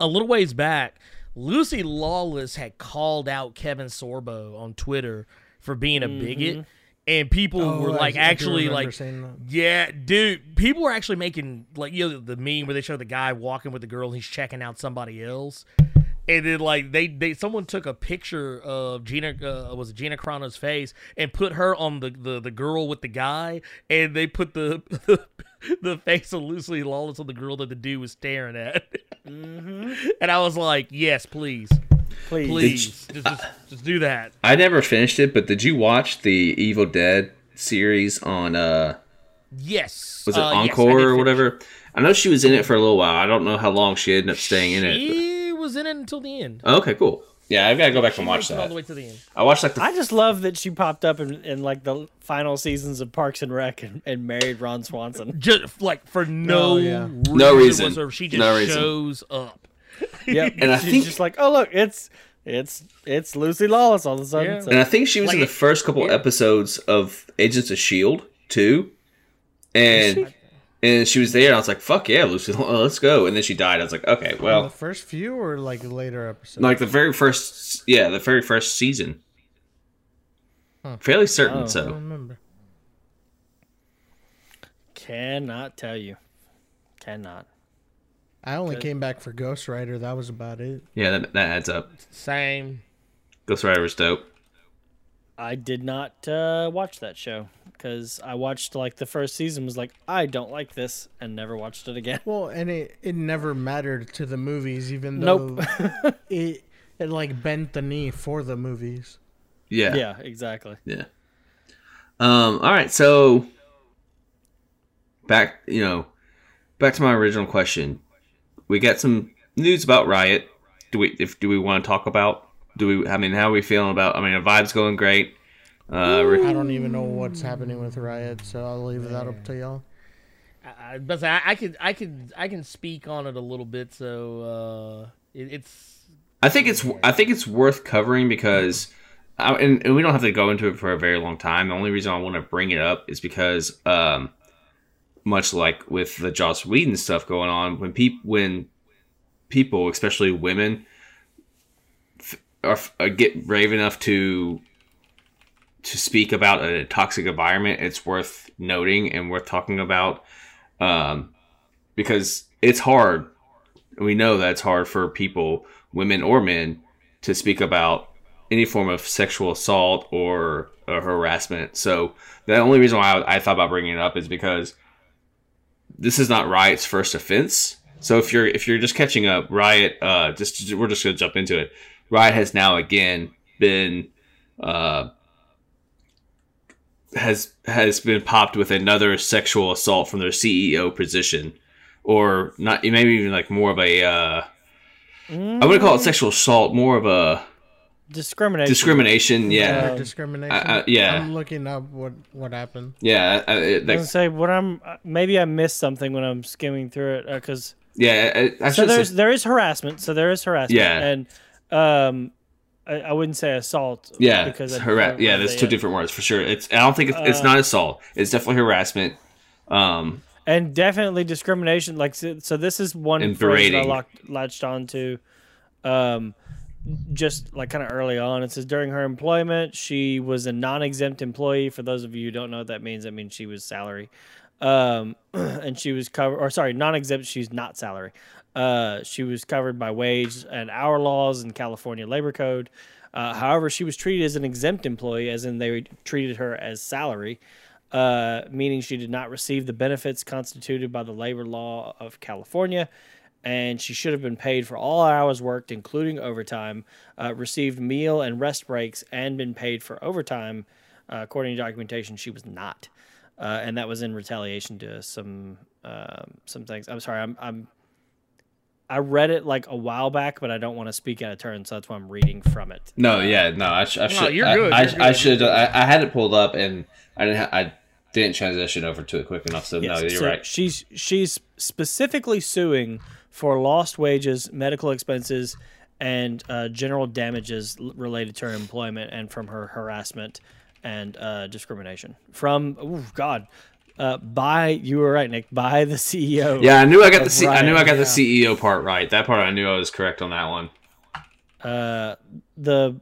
a little ways back, Lucy Lawless had called out Kevin Sorbo on Twitter for being a bigot, and people were
Oh, I-
like actually like yeah, dude. People were actually making like you know the meme where they show the guy walking with the girl, and he's checking out somebody else, and then like they they someone took a picture of Gina uh, was it Gina Carano's face and put her on the, the the girl with the guy, and they put the the face of Lucy Lawless on the girl that the dude was staring at, and I was like, yes, please,
please.
please, just, just just do that.
I never finished it, but did you watch the Evil Dead series on uh
Yes,
was it
Uh, yes,
Encore or whatever? I know she was in it for a little while. I don't know how long she ended up staying in it.
She was in it until the end.
but- okay, cool. Yeah, I've got to go back and watch
She makes it all the way to the end.
I watched like the
I just love that she popped up in, in like the final seasons of Parks and Rec and, and married Ron Swanson.
just like for no
Oh, yeah.
reason
No reason.
whatsoever. She just
No reason.
shows up.
Yep.
And I
She's
think-
just like, oh look, it's it's it's Lucy Lawless all of a sudden.
Yeah.
So-
And I think she was in the first couple episodes of Agents of Shield too, and and she was there. And I was like, "Fuck yeah, Lucy, let's go!" And then she died. I was like, "Okay, well, the
first few or like later episodes.
like the very first, yeah, the very first season, fairly certain."
Oh.
I don't
so
remember.
Cannot tell you. Cannot.
I only
Good.
came back for Ghost Rider. That was about it.
yeah, that, that adds up.
Same.
Ghost Rider was dope.
I did not uh, watch that show because I watched like the first season. Was like, I don't like this, and never watched it again.
Well, and it it never mattered to the movies, even though
Nope.
it it like bent the knee for the movies.
Yeah,
yeah, exactly.
yeah. Um. All right, so back, you know, back to my original question. We got some news about Riot. Do we? If do we want to talk about? Do we? I mean, how are we feeling about? I mean, the vibe's going great. Uh, re-
I don't even know what's happening with Riot, so I'll leave that up to y'all.
I, I, but I, I could, I could, I can speak on it a little bit. So uh, it, it's
I think it's I think it's worth covering because, I, and, and we don't have to go into it for a very long time. The only reason I want to bring it up is because, um, much like with the Joss Whedon stuff going on, when people when people, especially women, are, are get brave enough to to speak about a toxic environment, it's worth noting and worth talking about, um, because it's hard we know that's hard for people, women or men, to speak about any form of sexual assault or, or harassment. So the only reason why I, I thought about bringing it up is because this is not Riot's first offense. So if you're if you're just catching up, Riot, uh, just we're just gonna jump into it. Riot has now again been uh, has has been popped with another sexual assault from their CEO position, or not maybe even like more of a uh, I wouldn't call it sexual assault, more of a
Discrimination.
discrimination. Yeah,
Um,
discrimination.
I- I- yeah.
I'm looking up what what happened.
yeah, uh, it-
I was
like,
gonna say what I'm uh, maybe I missed something when I'm skimming through it because
yeah. I, I
so there's
say,
there is harassment. So there is harassment.
Yeah.
and um, I, I wouldn't say assault.
yeah,
because
it's hara-
I-
yeah.
I-
There's two
uh,
different words for sure. It's I don't think it's, it's
Uh,
not assault. It's definitely harassment. Um,
and definitely discrimination. Like so, so this is one
And
phrase that I locked, latched onto. Um, just like kind of early on, it says during her employment, she was a non-exempt employee. For those of you who don't know what that means, that means she was salary, um, and she was covered. Or sorry, non-exempt. She's not salary. Uh, she was covered by wage and hour laws and California labor code. Uh, however, she was treated as an exempt employee, as in they treated her as salary uh, meaning she did not receive the benefits constituted by the labor law of California, and she should have been paid for all hours worked, including overtime, uh, received meal and rest breaks, and been paid for overtime. Uh, according to documentation, she was not, uh, and that was in retaliation to some um some things. I'm sorry, I'm, I'm I read it like a while back, but I don't want to speak out of turn, so that's why I'm reading from it.
no, yeah, no. I, sh- I should.
you're
I-
good,
I,
you're
I
good.
should. I, I had it pulled up and I didn't. Ha- I didn't transition over to it quick enough. So no, you're
so
right.
She's she's specifically suing for lost wages, medical expenses, and uh, general damages related to her employment and from her harassment and uh, discrimination from. Oh God. Uh, by you were right, Nick. By the CEO.
Yeah, I knew I got the
of
C- I knew I
Riot,
got the CEO part right. That part I knew I was correct on that one.
Uh, the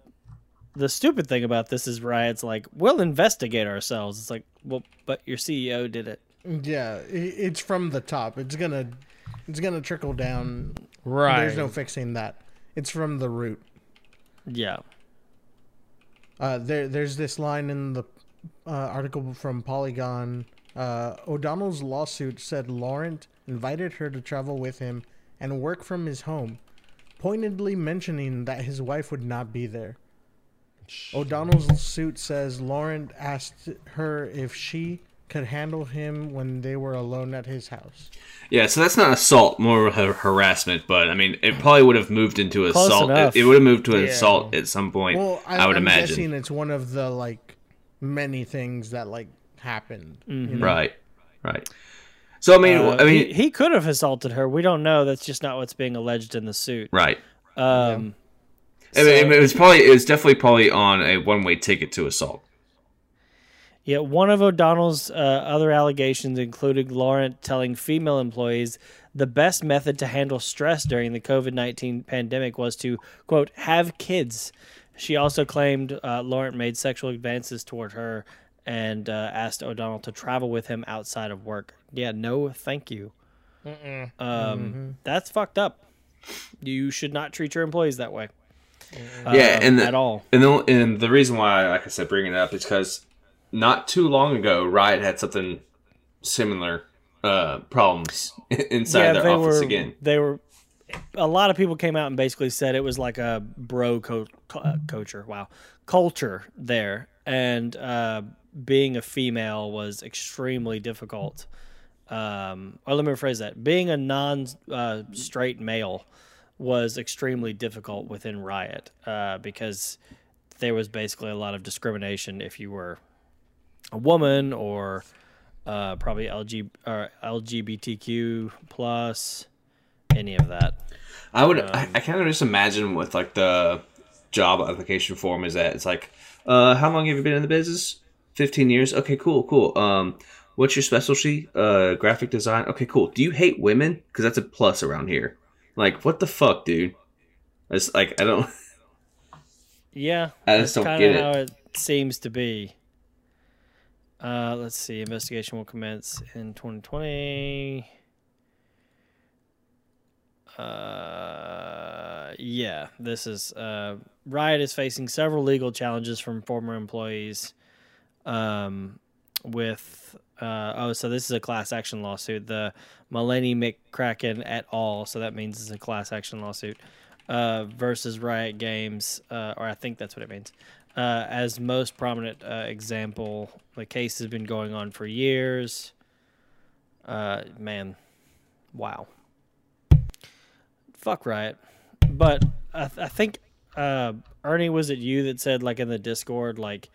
the stupid thing about this is Riot's like, we'll investigate ourselves. It's like, well, but your CEO did it.
Yeah, it's from the top. It's gonna it's gonna trickle down.
Right.
There's no fixing that. It's from the root.
Yeah.
Uh, there, there's this line in the uh, article from Polygon. Uh, O'Donnell's lawsuit said Laurent invited her to travel with him and work from his home, pointedly mentioning that his wife would not be there. O'Donnell's suit says Laurent asked her if she could handle him when they were alone at his house.
Yeah, so that's not assault, more of a harassment. But I mean, it probably would have moved into
Close
assault. It,
enough.
it would have moved to
Yeah.
assault at some point.
Well, I,
I would
I'm
imagine.
guessing it's one of the like many things that like happened. you know?
Right, right. So I mean,
Uh,
I mean,
he, he could have assaulted her. We don't know. That's just not what's being alleged in the suit.
right.
Um,
I mean, it was probably it was definitely probably on a one way ticket to assault.
Yeah, one of O'Donnell's uh, other allegations included Laurent telling female employees the best method to handle stress during the COVID 19 pandemic was to, quote, have kids. She also claimed uh, Laurent made sexual advances toward her and uh, asked O'Donnell to travel with him outside of work. Yeah, no, thank you. Um, That's fucked up. You should not treat your employees that way.
Yeah,
Um,
and the-
at all.
And the, and the reason why, like I said, bringing it up is because not too long ago, Riot had something similar uh, problems inside their office
were,
again.
They were. A lot of people came out and basically said it was like a bro co- co- uh, culture. Wow, culture there, and uh, being a female was extremely difficult. Um, or let me rephrase that: being a non-straight male was extremely difficult within Riot uh, because there was basically a lot of discrimination if you were a woman or uh, probably LG or LGBTQ plus any of that.
I would,
Um,
I, I kind of just imagine what like the job application form is that it's like, uh, how long have you been in the business? Fifteen years. Okay, cool, cool. Um, what's your specialty? Uh, graphic design. Okay, cool. Do you hate women? Because that's a plus around here. Like, what the fuck, dude? It's like I don't.
Yeah,
I just don't get it.
how it seems to be. Uh, let's see. Investigation will commence in 2020. Uh, yeah, this is uh, Riot is facing several legal challenges from former employees. Um, with uh, oh, so this is a class action lawsuit. The Melanie McCracken et al. So that means it's a class action lawsuit uh, versus Riot Games, uh, or I think that's what it means. Uh, as most prominent uh, example, the case has been going on for years. Uh, man, wow. Fuck Riot. But I, th- I think uh, Ernie was it you that said like in the Discord like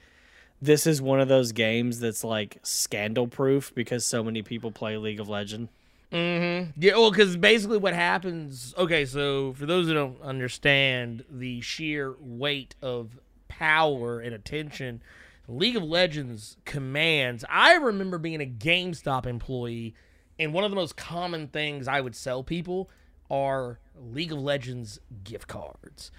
this is one of those games that's like scandal proof because so many people play League of Legends.
Mm-hmm. Yeah, well, because basically what happens. Okay, so for those who don't understand the sheer weight of power and attention, League of Legends commands. I remember being a GameStop employee, and one of the most common things I would sell people are League of Legends gift cards.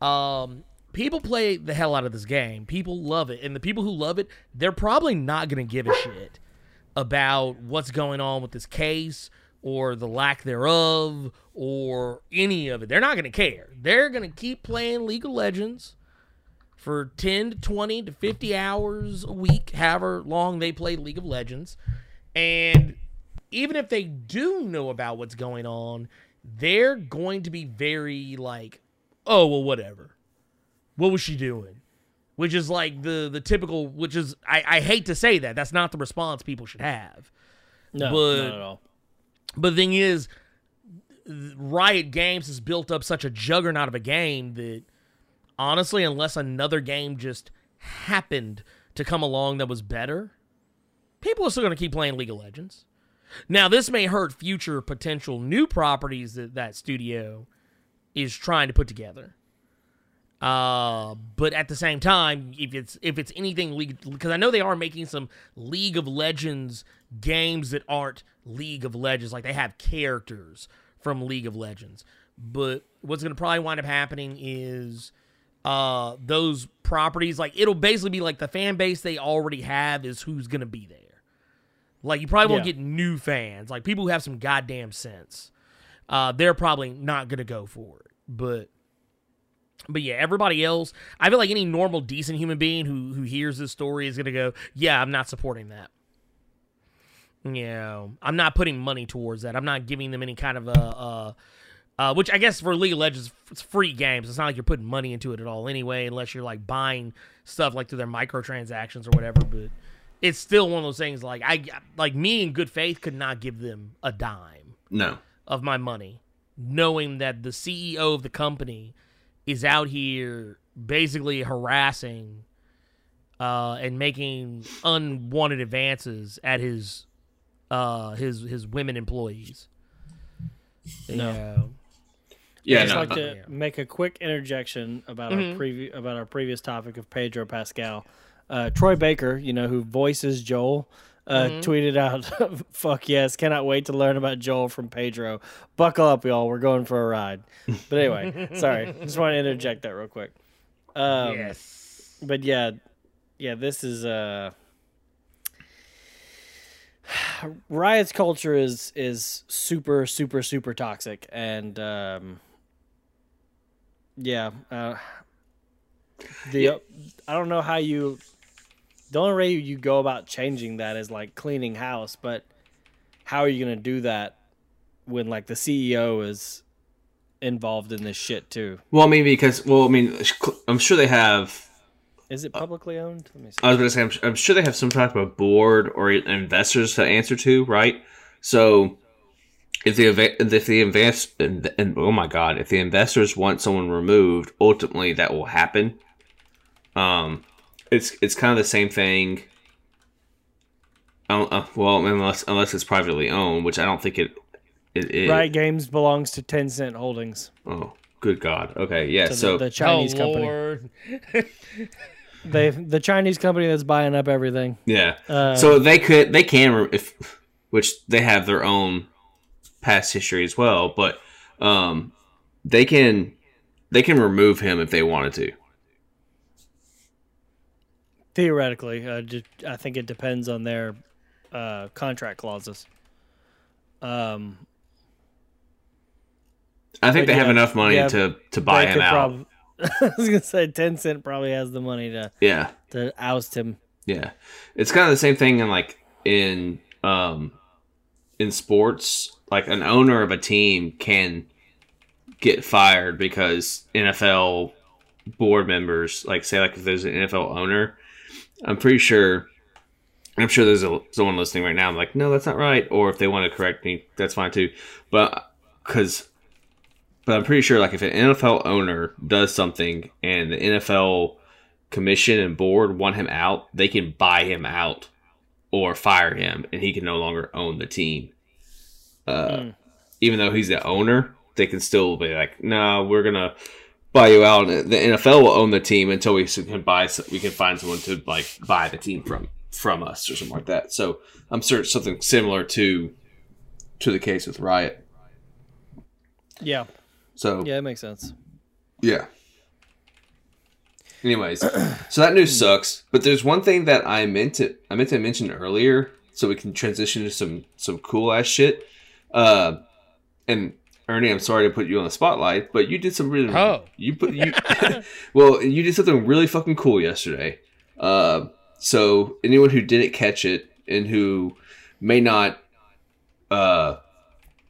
Um, people play the hell out of this game. People love it, and the people who love it, they're probably not going to give a shit about what's going on with this case or the lack thereof or any of it. They're not going to care. They're going to keep playing League of Legends for 10 to 20 to 50 hours a week, however long they play League of Legends. And even if they do know about what's going on, they're going to be very like, oh, well, whatever. What was she doing? Which is like the the typical, which is I, I hate to say that. That's not the response people should have.
No,
But-
not at all.
But the thing is, Riot Games has built up such a juggernaut of a game that honestly, unless another game just happened to come along that was better, people are still going to keep playing League of Legends. Now, this may hurt future potential new properties that that studio is trying to put together. Uh, but at the same time, if it's if it's anything league, because I know they are making some League of Legends games that aren't League of Legends, like they have characters from League of Legends. But what's gonna probably wind up happening is, uh, those properties like it'll basically be like the fan base they already have is who's gonna be there. Like you probably won't
Yeah.
get new fans, like people who have some goddamn sense. Uh, they're probably not gonna go for it, but. But yeah, everybody else, I feel like any normal, decent human being who who hears this story is gonna go, "Yeah, I'm not supporting that." You know, I'm not putting money towards that. I'm not giving them any kind of a, uh, uh, which I guess for League of Legends, it's free games. It's not like you're putting money into it at all anyway, unless you're like buying stuff like through their microtransactions or whatever. But it's still one of those things. Like I, like me in good faith could not give them a dime
No.
of my money, knowing that the CEO of the company is out here basically harassing uh, and making unwanted advances at his uh, his his women employees.
No.
Yeah,
I'd just
no.
like to make a quick interjection about our previ- about our previous topic of Pedro Pascal. Uh, Troy Baker, you know, who voices Joel, uh, tweeted out, "Fuck yes, cannot wait to learn about Joel from Pedro. Buckle up, y'all, we're going for a ride." But anyway, sorry, just want to interject that real quick. Um,
yes.
but yeah, yeah, this is uh Riot's culture is is super super super toxic and um yeah, uh the I don't know how you the only way you go about changing that is like cleaning house, but how are you going to do that when like the CEO is involved in this shit too?
Well, I mean, because well, I mean, I'm sure they have.
Is it publicly owned? Let me see.
I was going to say, I'm, I'm sure they have some type of board or investors to answer to, right? So, if the eva- if the invest and, and oh my god, if the investors want someone removed, ultimately that will happen. Um, it's it's kind of the same thing. Uh, uh, well, unless unless it's privately owned, which I don't think it it is.
Riot Games belongs to Tencent Holdings,
Oh, good god. Okay, yeah.
so,
so
the, the Chinese
oh
company.
Lord.
They the Chinese company that's buying up everything.
Yeah.
Uh,
so they could, they can, if which they have their own past history as well, but um, they can they can remove him if they wanted to.
Theoretically, uh, I think it depends on their uh, contract clauses. Um,
I think they have enough money
yeah,
to to buy him out.
prob- I was gonna say Tencent probably has the money to
yeah,
to oust him.
yeah. It's kind of the same thing in like in um in sports. Like an owner of a team can get fired because NFL board members, like say like if there's an NFL owner, I'm pretty sure. I'm sure there's a, someone listening right now. I'm like, no, that's not right. Or if they want to correct me, that's fine too. But because, but I'm pretty sure like if an NFL owner does something and the NFL commission and board want him out, they can buy him out or fire him, and he can no longer own the team. Uh, Even though he's the owner, they can still be like, no, we're gonna buy you out. The NFL will own the team until we can buy. We can find someone to like buy the team from from us or something like that. So I'm sure something similar to to the case with Riot.
Yeah,
So
yeah, it makes sense.
yeah. Anyways, so that news sucks. But there's one thing that I meant to I meant to mention earlier, so we can transition to some some cool ass shit. Uh, and Ernie, I'm sorry to put you on the spotlight, but you did some really
Oh.
you put you well you did something really fucking cool yesterday. Uh, so anyone who didn't catch it and who may not uh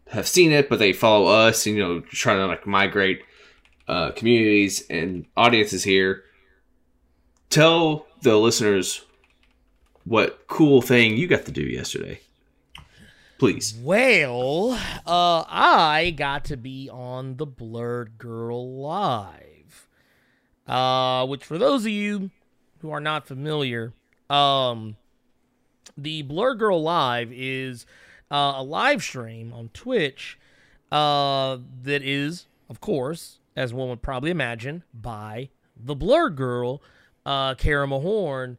have seen it, but they follow us and you know trying to like migrate uh, communities and audiences here. Tell the listeners what cool thing you got to do yesterday, please.
Well, uh, I got to be on the Blerd Girl Live, uh, which for those of you who are not familiar, um, the Blerd Girl Live is uh, a live stream on Twitch uh, that is, of course, as one would probably imagine, by the Blerd Girl, uh, Karama Horne.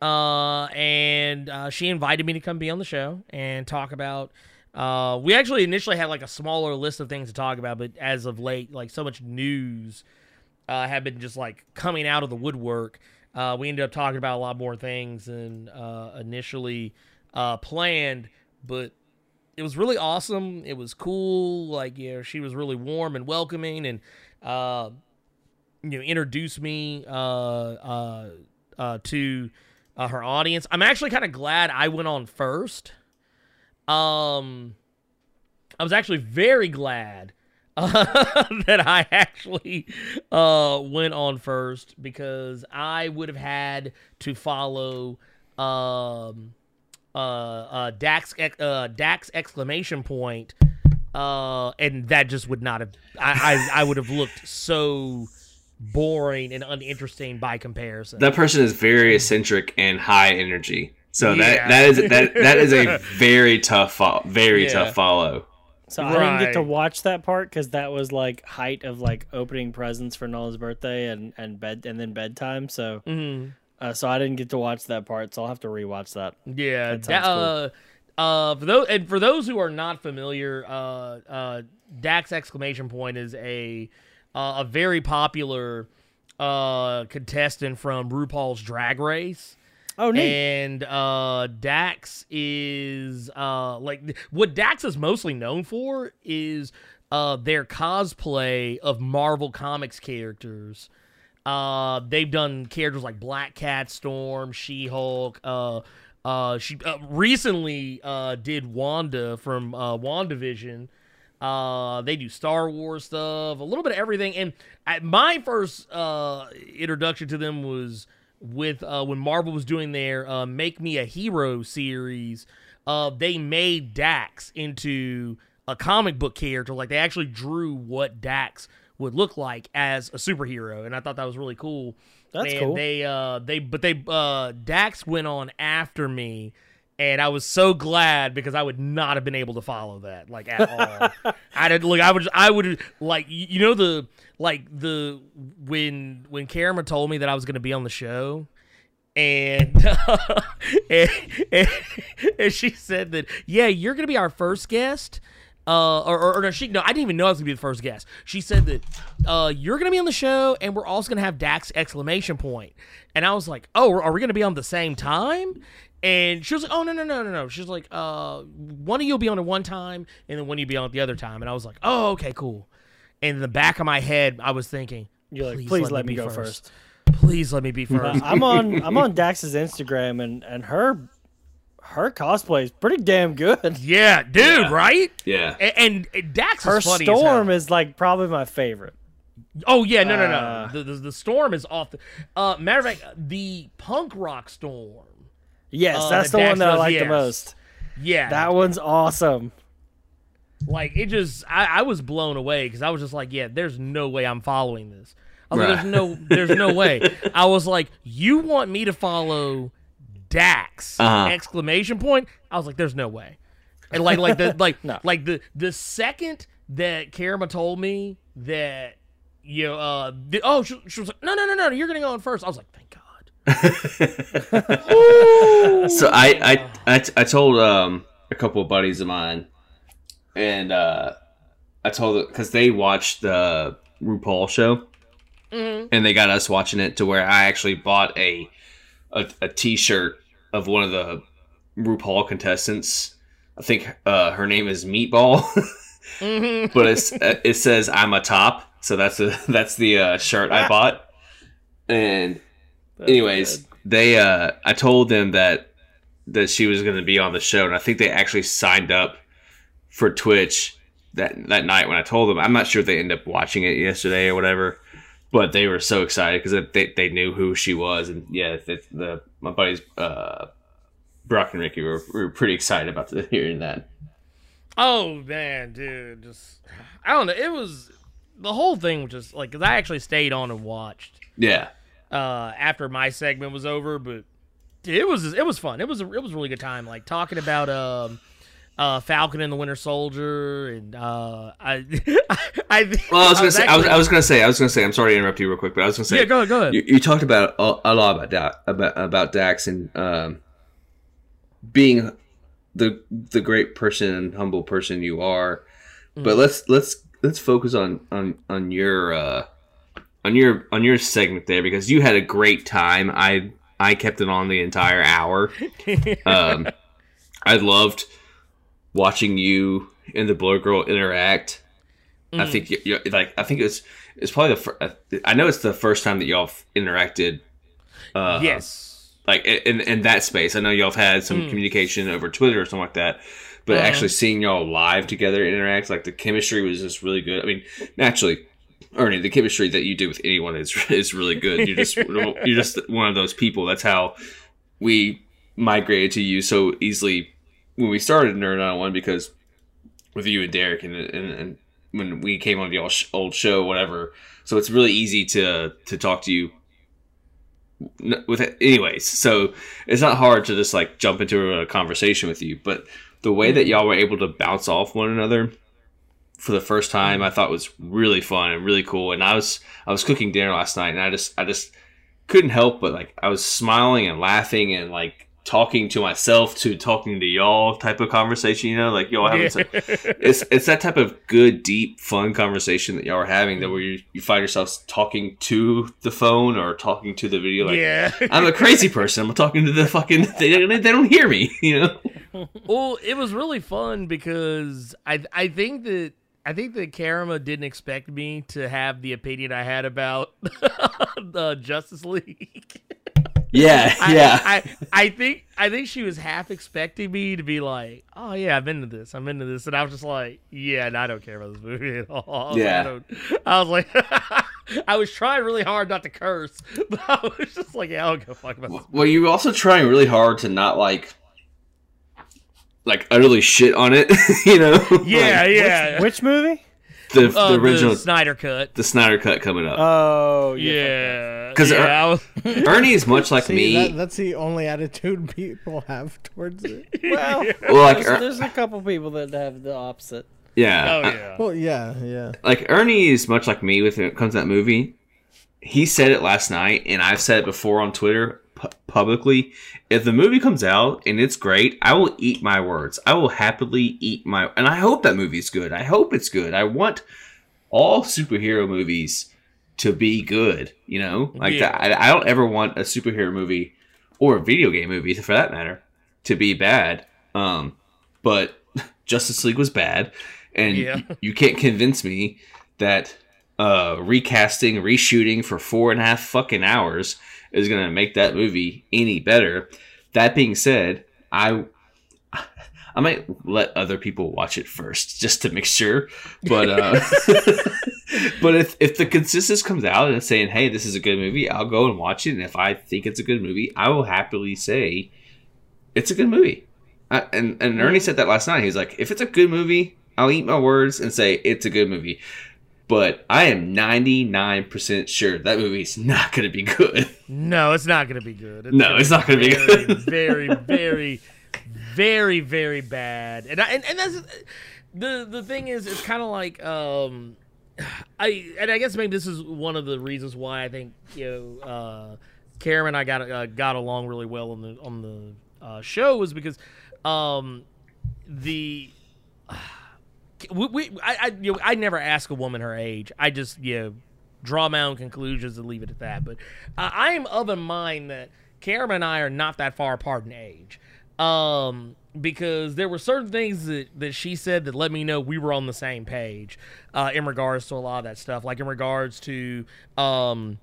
Uh, and uh, she invited me to come be on the show and talk about. Uh, we actually initially had like a smaller list of things to talk about, but as of late, like so much news uh, have been just like coming out of the woodwork. Uh, we ended up talking about a lot more things than uh, initially uh, planned, but it was really awesome. It was cool. Like, you know, she was really warm and welcoming and, uh, you know, introduced me uh, uh, uh, to uh, her audience. I'm actually kind of glad I went on first. Um, I was actually very glad uh, that I actually uh, went on first because I would have had to follow um, uh, uh, Dax uh, Dax exclamation point, uh, and that just would not have. I I, I would have looked so boring and uninteresting by comparison.
That person is very eccentric and high energy. So
Yeah.
that that is that that is a very tough fo- very
Yeah.
tough follow.
So I didn't get to watch that part because that was like height of like opening presents for Nola's birthday and and bed and then bedtime. So
Mhm.
uh, so I didn't get to watch that part. So I'll have to rewatch that.
Yeah,
That
da-
sounds
uh, uh, for those and for those who are not familiar, uh, uh, Dax exclamation point is a uh, a very popular uh contestant from RuPaul's Drag Race.
Oh, neat.
And uh, Dax is uh, like what Dax is mostly known for is uh, their cosplay of Marvel Comics characters. Uh, they've done characters like Black Cat, Storm, She Hulk. Uh, uh, she uh, recently uh, did Wanda from uh, WandaVision. Uh, they do Star Wars stuff, a little bit of everything. And at my first uh, introduction to them was with uh, when Marvel was doing their uh, "Make Me a Hero" series. Uh, they made Dax into a comic book character. Like they actually drew what Dax would look like as a superhero, and I thought that was really cool.
That's
and
cool.
They uh they but they uh Dax went on after me. And I was so glad because I would not have been able to follow that like at all. I did look. I would. I would like you know the like the when when Karama told me that I was going to be on the show, and, and, and and she said that yeah you're going to be our first guest. Uh, or, or, or no, she no, I didn't even know I was gonna be the first guest. She said that uh, you're gonna be on the show, and we're also gonna have Dax exclamation point. And I was like, oh, are we gonna be on the same time? And she was like, oh no no no no no. She's like, uh, one of you'll be on at one time, and then one of you be on at the other time. And I was like, oh okay cool. and in the back of my head, I was thinking,
You're like,
Please
please,
let
let,
me
me
be
go
first."
first.
please let me be
Uh,
first.
I'm on I'm on Dax's Instagram and and her her cosplay is pretty damn good.
yeah, dude,
Yeah.
right?
Yeah.
And, and Dax
Her
is funny as
storm
hell.
is like probably my favorite.
Oh yeah, no, no, no.
Uh,
the, the the storm is off. The, uh, matter of fact, the punk rock storm.
Yes,
Uh,
that's
that
the one that I like
yes.
the most.
Yeah,
That one's awesome.
like it just, I, I was blown away because I was just like, yeah, there's no way I'm following this. I was like,
Right.
there's no, there's no way. I was like, you want me to follow Dax?
Uh-huh.
Exclamation point. I was like, there's no way. And like, like the, like,
No.
like the, the second that Karama told me that, you know, uh, the, oh, she, she was like, no, no, no, no, you're gonna go on first. I was like, thank God.
So I, I, I, I told um, a couple of buddies of mine, and uh, I told because they watched the RuPaul show, and they got us watching it to where I actually bought a a, a T-shirt of one of the RuPaul contestants. I think uh, her name is Meatball, but it's uh, it says I'm a top, so that's the that's the uh, shirt I bought. And anyways, they uh I told them that that she was going to be on the show, and I think they actually signed up for Twitch that that night when I told them. I'm not sure if they ended up watching it yesterday or whatever, but they were so excited because they they knew who she was, and yeah, the, the my buddies uh Brock and Ricky were, were pretty excited about the, hearing that.
Oh man, dude, just I don't know. It was the whole thing was just like because I actually stayed on and watched
Yeah,
uh after my segment was over, but it was it was fun. It was a, it was a really good time. Like talking about um uh Falcon and the Winter Soldier and uh I I think
Well, I was gonna say, I was,
actually-
I was gonna say, I was gonna say, I'm sorry to interrupt you real quick, but I was gonna say,
yeah go ahead go ahead
you, you talked about a, a lot about da- about about Dax and um, being the the great person and humble person you are. But let's let's let's focus on on on your uh, on your on your segment there because you had a great time. I I kept it on the entire hour. Um, I loved watching you and the Blerd Girl interact. I think you, you, like I think it's it's probably the fir- I know it's the first time that y'all interacted. Uh,
yes
like in in that space. I know y'all have had some communication over Twitter or something like that, but
Uh-huh.
actually seeing y'all live together interact, like the chemistry was just really good. I mean, naturally, Ernie, the chemistry that you do with anyone is is really good. You're just you're just one of those people. That's how we migrated to you so easily when we started Nerd 901 because with you and Derek and and, and when we came on the old show, whatever. So it's really easy to to talk to you with it anyways so it's not hard to just like jump into a conversation with you but the way that mm-hmm. y'all were able to bounce off one another for the first time mm. i thought was really fun and really cool and i was i was cooking dinner last night and i just i just couldn't help but like i was smiling and laughing and like talking to myself to talking to y'all type of conversation you know like y'all having some, it's it's that type of good, deep, fun conversation that y'all are having that mm. where you, you find yourselves talking to the phone or talking to the video. Like,
yeah
I'm a crazy person. I'm talking to the fucking. They, don't- they don't hear me. You know.
Well, it was really fun because I I think that I think that Karama didn't expect me to have the opinion I had about the Justice League.
Yeah.
I,
Yeah.
I, I think I think she was half expecting me to be like, "Oh yeah, I'm into this. I'm into this," and I was just like, "Yeah, and I don't care about this movie at all." I was
Yeah.
Like, I, I was like, I was trying really hard not to curse, but I was just like, "Yeah, I'll go fuck about this."
well, you're also trying really hard to not like, like utterly shit on it. you know.
Yeah,
Like,
yeah.
Which movie?
The,
Uh,
the original,
the Snyder cut.
the Snyder cut coming up.
Oh,
Yeah,
'Cause
yeah,
er-
I was,
Ernie is much like
See,
me.
that, that's the only attitude people have towards it.
Well,
well, like,
there's,
Er-
there's a couple people that have the opposite.
yeah.
oh
I-
yeah.
Well, yeah, yeah.
like Ernie is much like me with when it comes to that movie. He said it last night, and I've said it before on Twitter pu- publicly. If the movie comes out and it's great, I will eat my words. I will happily eat my. And I hope that movie's good. I hope it's good. I want all superhero movies to be good. You know, like
Yeah.
I, I don't ever want a superhero movie or a video game movie, for that matter, to be bad. Um, but Justice League was bad, and
Yeah.
you can't convince me that uh, recasting, reshooting for four and a half fucking hours is going to make that movie any better. That being said, I I might let other people watch it first just to make sure. But uh, but if if the consensus comes out and saying, "Hey, this is a good movie," I'll go and watch it. And if I think it's a good movie, I will happily say it's a good movie. I, and and Ernie said that last night. He's like, "If it's a good movie, I'll eat my words and say it's a good movie." But I am ninety nine percent sure that movie's not going to be good.
No, it's not going to be good.
No,
gonna
it's not gonna be
very,
good.
very, very, very, very bad. And I, and, and that's the the thing is, it's kind of like um, I and I guess maybe this is one of the reasons why I think you know uh, Karen and I got uh, got along really well on the on the uh, show was because um, the we, we I I, you know, I never ask a woman her age. I just you know draw my own conclusions and leave it at that. But uh, I am of a mind that Karen and I are not that far apart in age. Um, because there were certain things that, that she said that let me know we were on the same page uh, in regards to a lot of that stuff, like in regards to um,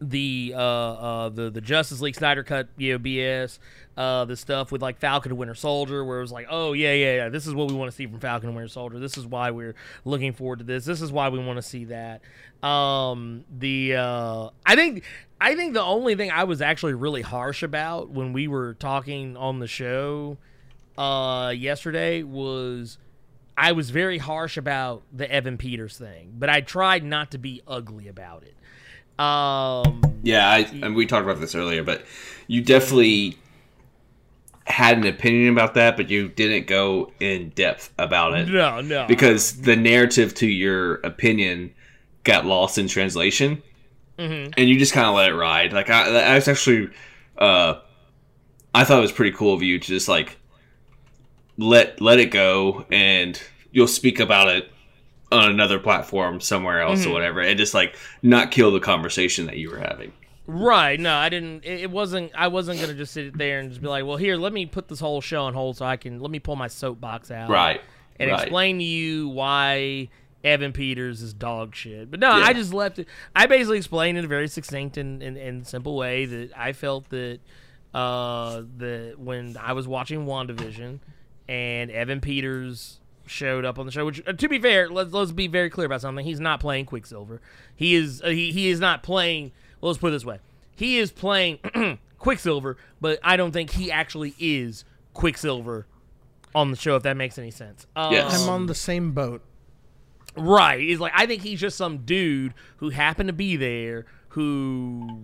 the uh, uh, the the Justice League Snyder cut, you know, BS, uh, the stuff with like Falcon and Winter Soldier, where it was like, oh yeah, yeah, yeah, this is what we want to see from Falcon and Winter Soldier. This is why we're looking forward to this. This is why we want to see that. Um, the uh, I think I think the only thing I was actually really harsh about when we were talking on the show uh, yesterday was. I was very harsh about the Evan Peters thing, but I tried not to be ugly about it. Um,
Yeah, I, and we talked about this earlier, but you definitely had an opinion about that, but you didn't go in depth about it
no, no,
because the narrative to your opinion got lost in translation,
Mhm.
and you just kind of let it ride. Like I, I was actually, uh, I thought it was pretty cool of you to just like let let it go, and you'll speak about it on another platform somewhere else or whatever, and just like not kill the conversation that you were having.
right. No, I didn't. It, it wasn't. I wasn't gonna just sit there and just be like, well, here, let me put this whole show on hold so I can let me pull my soapbox out,
Right.
and
right.
explain to you why Evan Peters is dog shit. But no,
Yeah.
I just left it. I basically explained in a very succinct and, and, and simple way that I felt that uh, that when I was watching WandaVision and Evan Peters showed up on the show, which uh, to be fair, let's let's be very clear about something. He's not playing Quicksilver. He is uh, he, he is not playing. Well, let's put it this way. He is playing Quicksilver, but I don't think he actually is Quicksilver on the show. If that makes any sense.
Yes.
I'm
Um,
on the same boat.
Right. He's like, I think he's just some dude who happened to be there who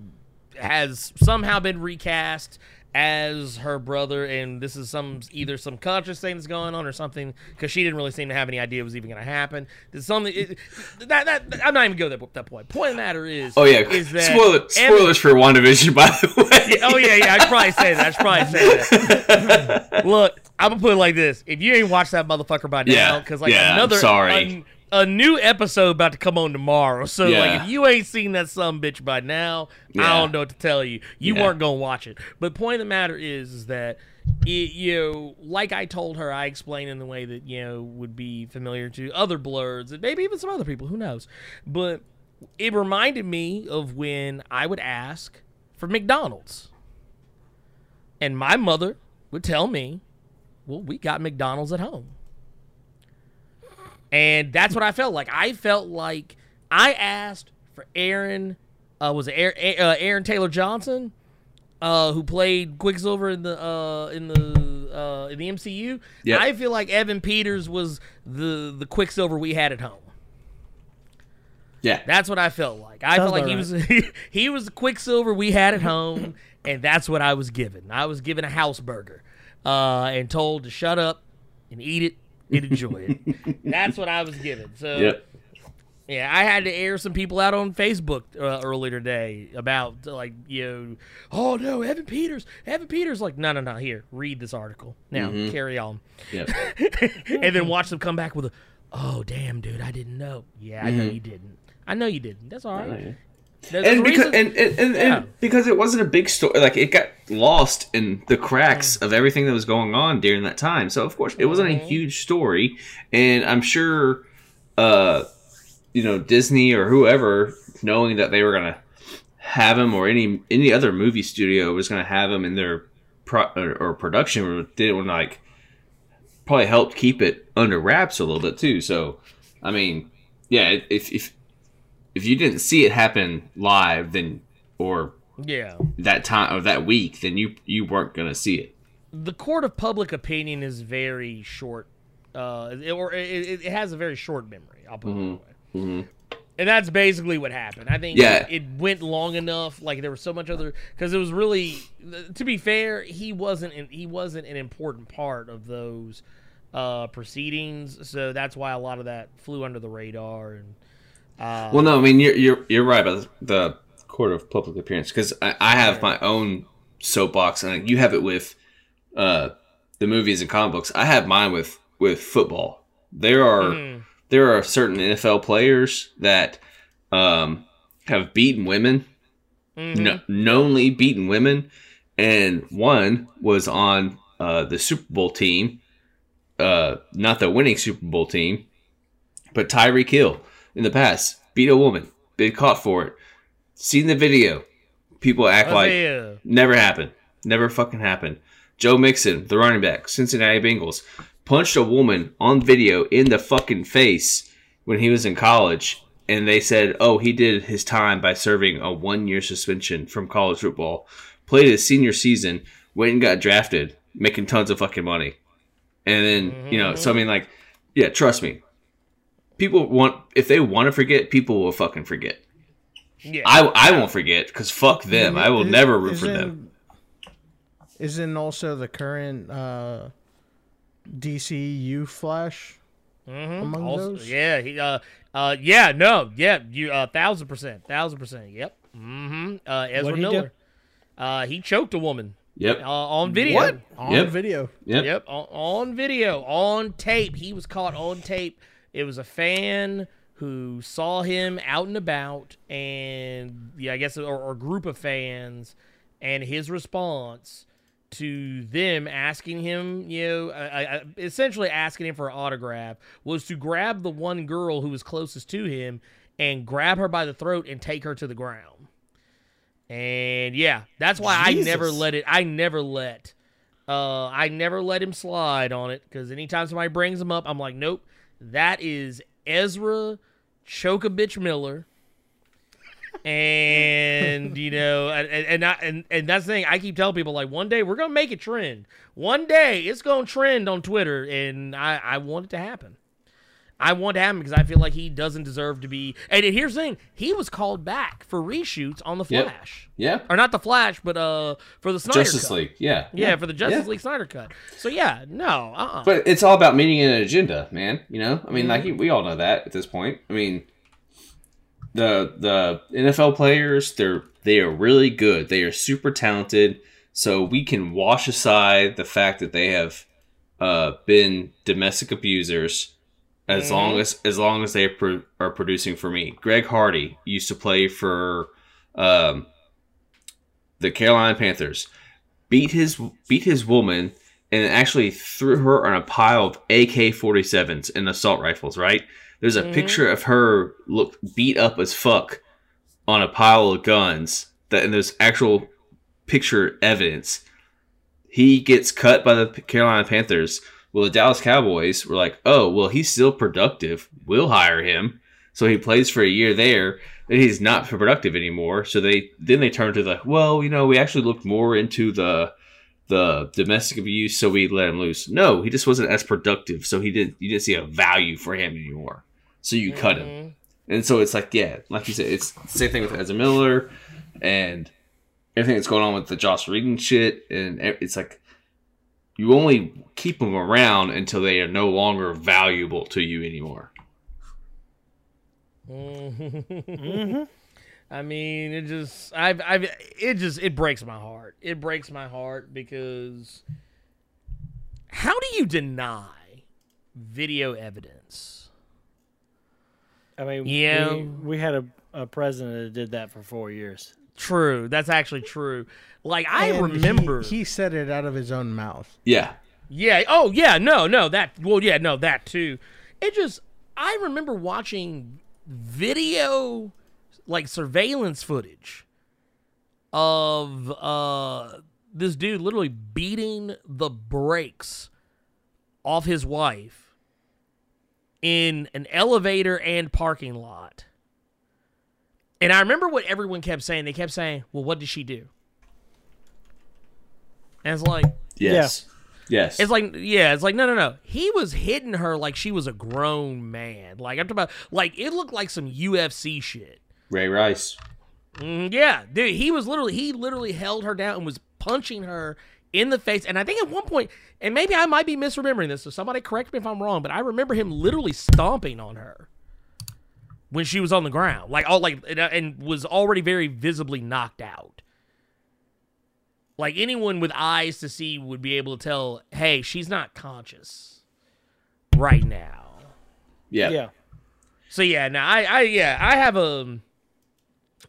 has somehow been recast as her brother, and this is some either some conscious thing that's going on or something because she didn't really seem to have any idea it was even going to happen. There's something it, that, that I'm not even going to that, that point. Point of the matter is,
Oh yeah,
is that
Spoiler, spoilers for WandaVision, by the way.
oh yeah, yeah. I should probably say that. I should probably say that. Look, I'm gonna put it like this: if you ain't watched that motherfucker by now,
Yeah,
because like
yeah,
another
sorry.
A, a new episode about to come on tomorrow. So
Yeah.
like, if you ain't seen that some bitch by now, I don't know what to tell you. You
Yeah.
weren't gonna watch it. But point of the matter is, is that. It, you know, like I told her, I explained in the way that you know would be familiar to other blerds and maybe even some other people. Who knows? But it reminded me of when I would ask for McDonald's. And my mother would tell me, well, we got McDonald's at home. And that's what I felt like. I felt like I asked for Aaron, uh, was it Aaron, uh, Aaron Taylor Johnson, uh, who played Quicksilver in the uh, in the uh, in the MCU.
Yep.
I feel like Evan Peters was the the Quicksilver we had at home.
Yeah,
That's what I felt like. I
Sounds
felt like
about
he was he was the Quicksilver we had at home, and that's what I was given. I was given a house burger, uh, and told to shut up and eat it and enjoy it. That's what I was given. So
yep.
yeah, I had to air some people out on Facebook uh, earlier today about like you know, oh no, Evan Peters, Evan Peters. Like no, no, no. Here, read this article now.
Mm-hmm.
Carry on,
Yep.
and then watch them come back with a, oh damn, dude, I didn't know. Yeah, I know
Mm-hmm.
you didn't. I know you didn't. That's all right.
yeah.
There's
And because and, and, and,
Yeah.
and because it wasn't a big story, like it got lost in the cracks
Mm.
of everything that was going on during that time. So of course it wasn't
Mm-hmm.
a huge story, and I'm sure uh, you know Disney or whoever knowing that they were gonna have him or any any other movie studio was gonna have him in their pro, or, or production room didn't like probably helped keep it under wraps a little bit too. So I mean, yeah, if if if you didn't see it happen live, then or
Yeah.
that time or that week, then you you weren't gonna see it.
the court of public opinion is very short, uh, it- or it, it has a very short memory. I'll put it that way. And that's basically what happened. I think
Yeah.
it, it went long enough. Like there was so much other because it was really, to be fair, he wasn't an, he wasn't an important part of those uh, proceedings. So that's why a lot of that flew under the radar. And uh,
Well, no, I mean you're you're you're right about the court of public appearance because I, I have my own soapbox and you have it with uh, the movies and comic books. I have mine with with football. There are there are certain NFL players that um, have beaten women, kno- knowingly beaten women, and one was on uh, the Super Bowl team, uh, not the winning Super Bowl team, but Tyreek Hill in the past beat a woman, been caught for it. Seen the video, people act like
Isaiah.
never happened, never fucking happened. Joe Mixon, the running back, Cincinnati Bengals, punched a woman on video in the fucking face when he was in college, and they said, "Oh, he did his time by serving a one-year suspension from college football." Played his senior season, went and got drafted, making tons of fucking money, and then you know, so I mean, like, yeah, trust me, people want if they want to forget, people will fucking forget.
yeah.
I I won't forget because fuck them. I will
Is-
never root for them.
Isn't also the current uh, DCU Flash among
Also,
those?
yeah, he, uh, uh, yeah, no, yeah, you, uh, thousand percent, thousand percent, yep. Mm-hmm. Uh, Ezra
What'd he do?
Miller. Uh, he choked a woman
Yep.
uh, on video.
What? On
Yep.
video.
Yep.
Yep, on, on video, on tape. He was caught on tape. It was a fan who saw him out and about, and yeah, I guess, or, or a group of fans, and his response to them asking him, you know, uh, uh, essentially asking him for an autograph was to grab the one girl who was closest to him and grab her by the throat and take her to the ground. And yeah, that's why I never let it. I never let. Uh, I never let him slide on it because anytime somebody brings him up, I'm like, nope, that is Ezra bitch Miller. and you know, and and, I, and and that's the thing. I keep telling people like, one day we're gonna make it trend. One day it's gonna trend on Twitter, and I I want it to happen. I want to happen because I feel like he doesn't deserve to be. And here's the thing: he was called back for reshoots on the. Flash,
Yeah.
or not the Flash, but uh, for the Snyder
Justice
Cut.
League. Yeah.
Yeah, for the Justice
Yeah.
League Snyder cut. So yeah, no, uh, uh
But it's all about meeting an agenda, man. You know, I mean,
Mm-hmm.
like we all know that at this point. I mean, the the NFL players, they're they are really good. They are super talented. So we can wash aside the fact that they have uh, been domestic abusers, as
Mm-hmm.
long as as long as they are, pro- are producing for me. Greg Hardy used to play for um, the Carolina Panthers. Beat his beat his woman and actually threw her on a pile of AK 47s and assault rifles, right? There's a picture of her look beat up as fuck on a pile of guns that and there's actual picture evidence. He gets cut by the Carolina Panthers. Well, the Dallas Cowboys were like, "Oh, well, he's still productive. We'll hire him." So he plays for a year there, and he's not productive anymore. So they then they turn to the, "Well, you know, we actually looked more into the the domestic abuse, so we let him loose." No, he just wasn't as productive, so he didn't. You didn't see a value for him anymore. So you cut him. Mm-hmm. And so it's like, yeah, like you said, it's the same thing with Ezra Miller and everything that's going on with the Joss Whedon shit. And it's like, you only keep them around until they are no longer valuable to you anymore. Mm-hmm.
I mean, it just, I've, I've, it just, it breaks my heart. It breaks my heart because how do you deny video evidence?
I mean,
Yeah.
we, we had a, a president that did that for four years.
True, that's actually true. Like I
And he-
remember,
he, said it out of his own mouth.
Yeah.
Yeah. Oh, yeah. No, no. That. Well, yeah. No, that too. It just. I remember watching video, like surveillance footage of uh this dude literally beating the brakes off his wife in an elevator and parking lot. And I remember what everyone kept saying. They kept saying, "Well, what did she do?" And it's like,
Yes. Yes.
it's like, yeah, it's like, no, no, no. He was hitting her like she was a grown man. Like I'm talking about, like it looked like some UFC shit.
Ray Rice.
Mm, yeah, dude, he was literally, he literally held her down and was punching her in the face. And I think at one point, and maybe I might be misremembering this, so somebody correct me if I'm wrong, but I remember him literally stomping on her when she was on the ground, like all like, and, and was already very visibly knocked out. Like anyone with eyes to see would be able to tell, hey, she's not conscious right now.
Yeah.
Yeah.
So yeah, now I, I yeah, I have a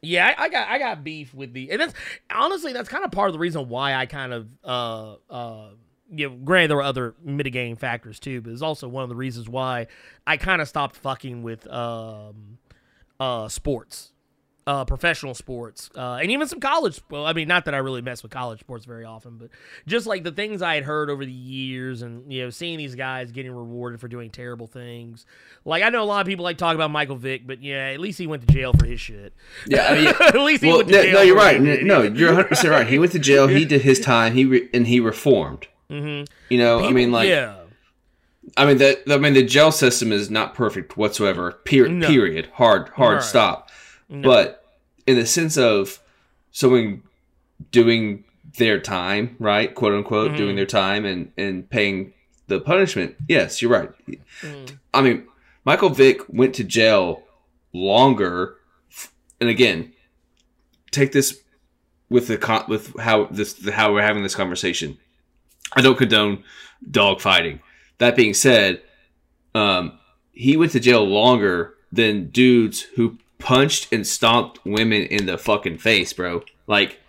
yeah, I, I got I got beef with the and that's honestly that's kind of part of the reason why I kind of uh uh you know, granted there were other mitigating factors too, but it's also one of the reasons why I kind of stopped fucking with um uh sports. Uh, professional sports, uh, and even some college. Well, I mean, not that I really mess with college sports very often, but just like the things I had heard over the years, and you know, seeing these guys getting rewarded for doing terrible things. Like I know a lot of people like talk about Michael Vick, but yeah, at least he went to jail for his shit.
Yeah. I mean,
at least he
well,
went to
no,
jail.
no, you're right. No, you're 100 percent right. He went to jail. He did his time. He re- and he reformed.
Mhm.
You know, I mean, like,
yeah,
I mean that. I mean, the jail system is not perfect whatsoever. Period.
No.
Period. Hard. Hard
Right.
stop. But in the sense of someone doing their time, right, quote unquote,
Mm-hmm.
doing their time and and paying the punishment. Yes, you're right.
Mm.
I mean, Michael Vick went to jail longer, and again, take this with the con- with how this how we're having this conversation. I don't condone dog fighting. That being said, um, he went to jail longer than dudes who punched and stomped women in the fucking face, bro. Like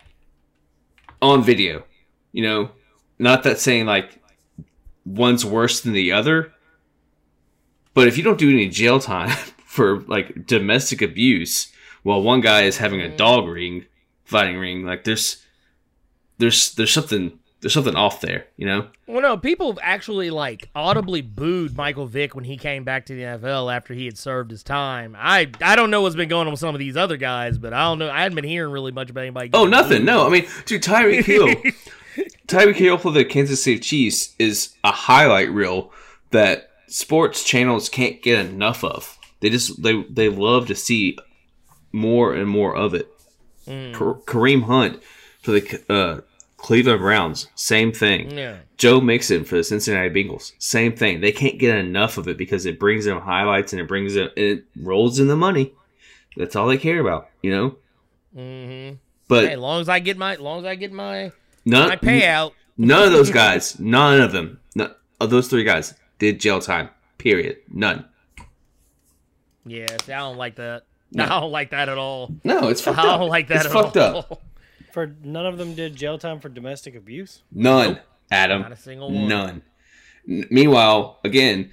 on video, you know. Not that saying like one's worse than the other, but if you don't do any jail time for like domestic abuse, while one guy is having a dog ring fighting ring, like there's there's there's something there's something off there, you know.
Well, no, people actually like audibly booed Michael Vick when he came back to the NFL after he had served his time. I I don't know what's been going on with some of these other guys, but I don't know. I hadn't been hearing really much about anybody.
Oh, nothing.
booed.
No, I mean, dude, Tyreek Hill, Tyreek Hill for the Kansas City Chiefs is a highlight reel that sports channels can't get enough of. They just they they love to see more and more of it. Ka- Kareem Hunt for the uh, Cleveland Browns, same thing.
Yeah.
Joe Mixon for the Cincinnati Bengals, same thing. They can't get enough of it because it brings them highlights and it brings them it rolls in the money. That's all they care about, you know.
Mm-hmm.
But
Hey, as long as I get my, as long as I get my
none,
my payout.
None of those guys, none of them, none of those three guys did jail time. Period. None.
Yeah, see, I don't like that. No. I don't like that at all.
No, it's fucked
I don't like that
It's
at
fucked
all.
up.
For none of them did jail time for domestic abuse.
None, Adam.
Not a single one.
None. N- meanwhile, again,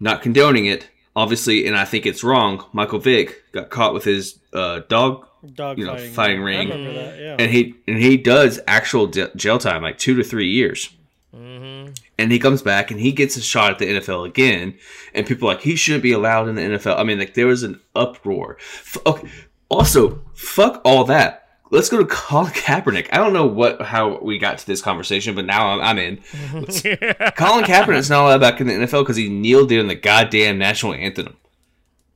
not condoning it, obviously, and I think it's wrong. Michael Vick got caught with his uh, dog,
Dog
You know,
fighting.
fighting
I
ring.
remember that. Yeah.
and he and he does actual j- jail time, like two to three years.
Mm-hmm.
and he comes back and he gets a shot at the NFL again, and people are like he shouldn't be allowed in the NFL. I mean, like there was an uproar. F- okay, also fuck all that. Let's go to Colin Kaepernick. I don't know what how we got to this conversation, but now I'm, I'm in. Colin Kaepernick's not allowed back in the NFL because he kneeled during the goddamn national anthem.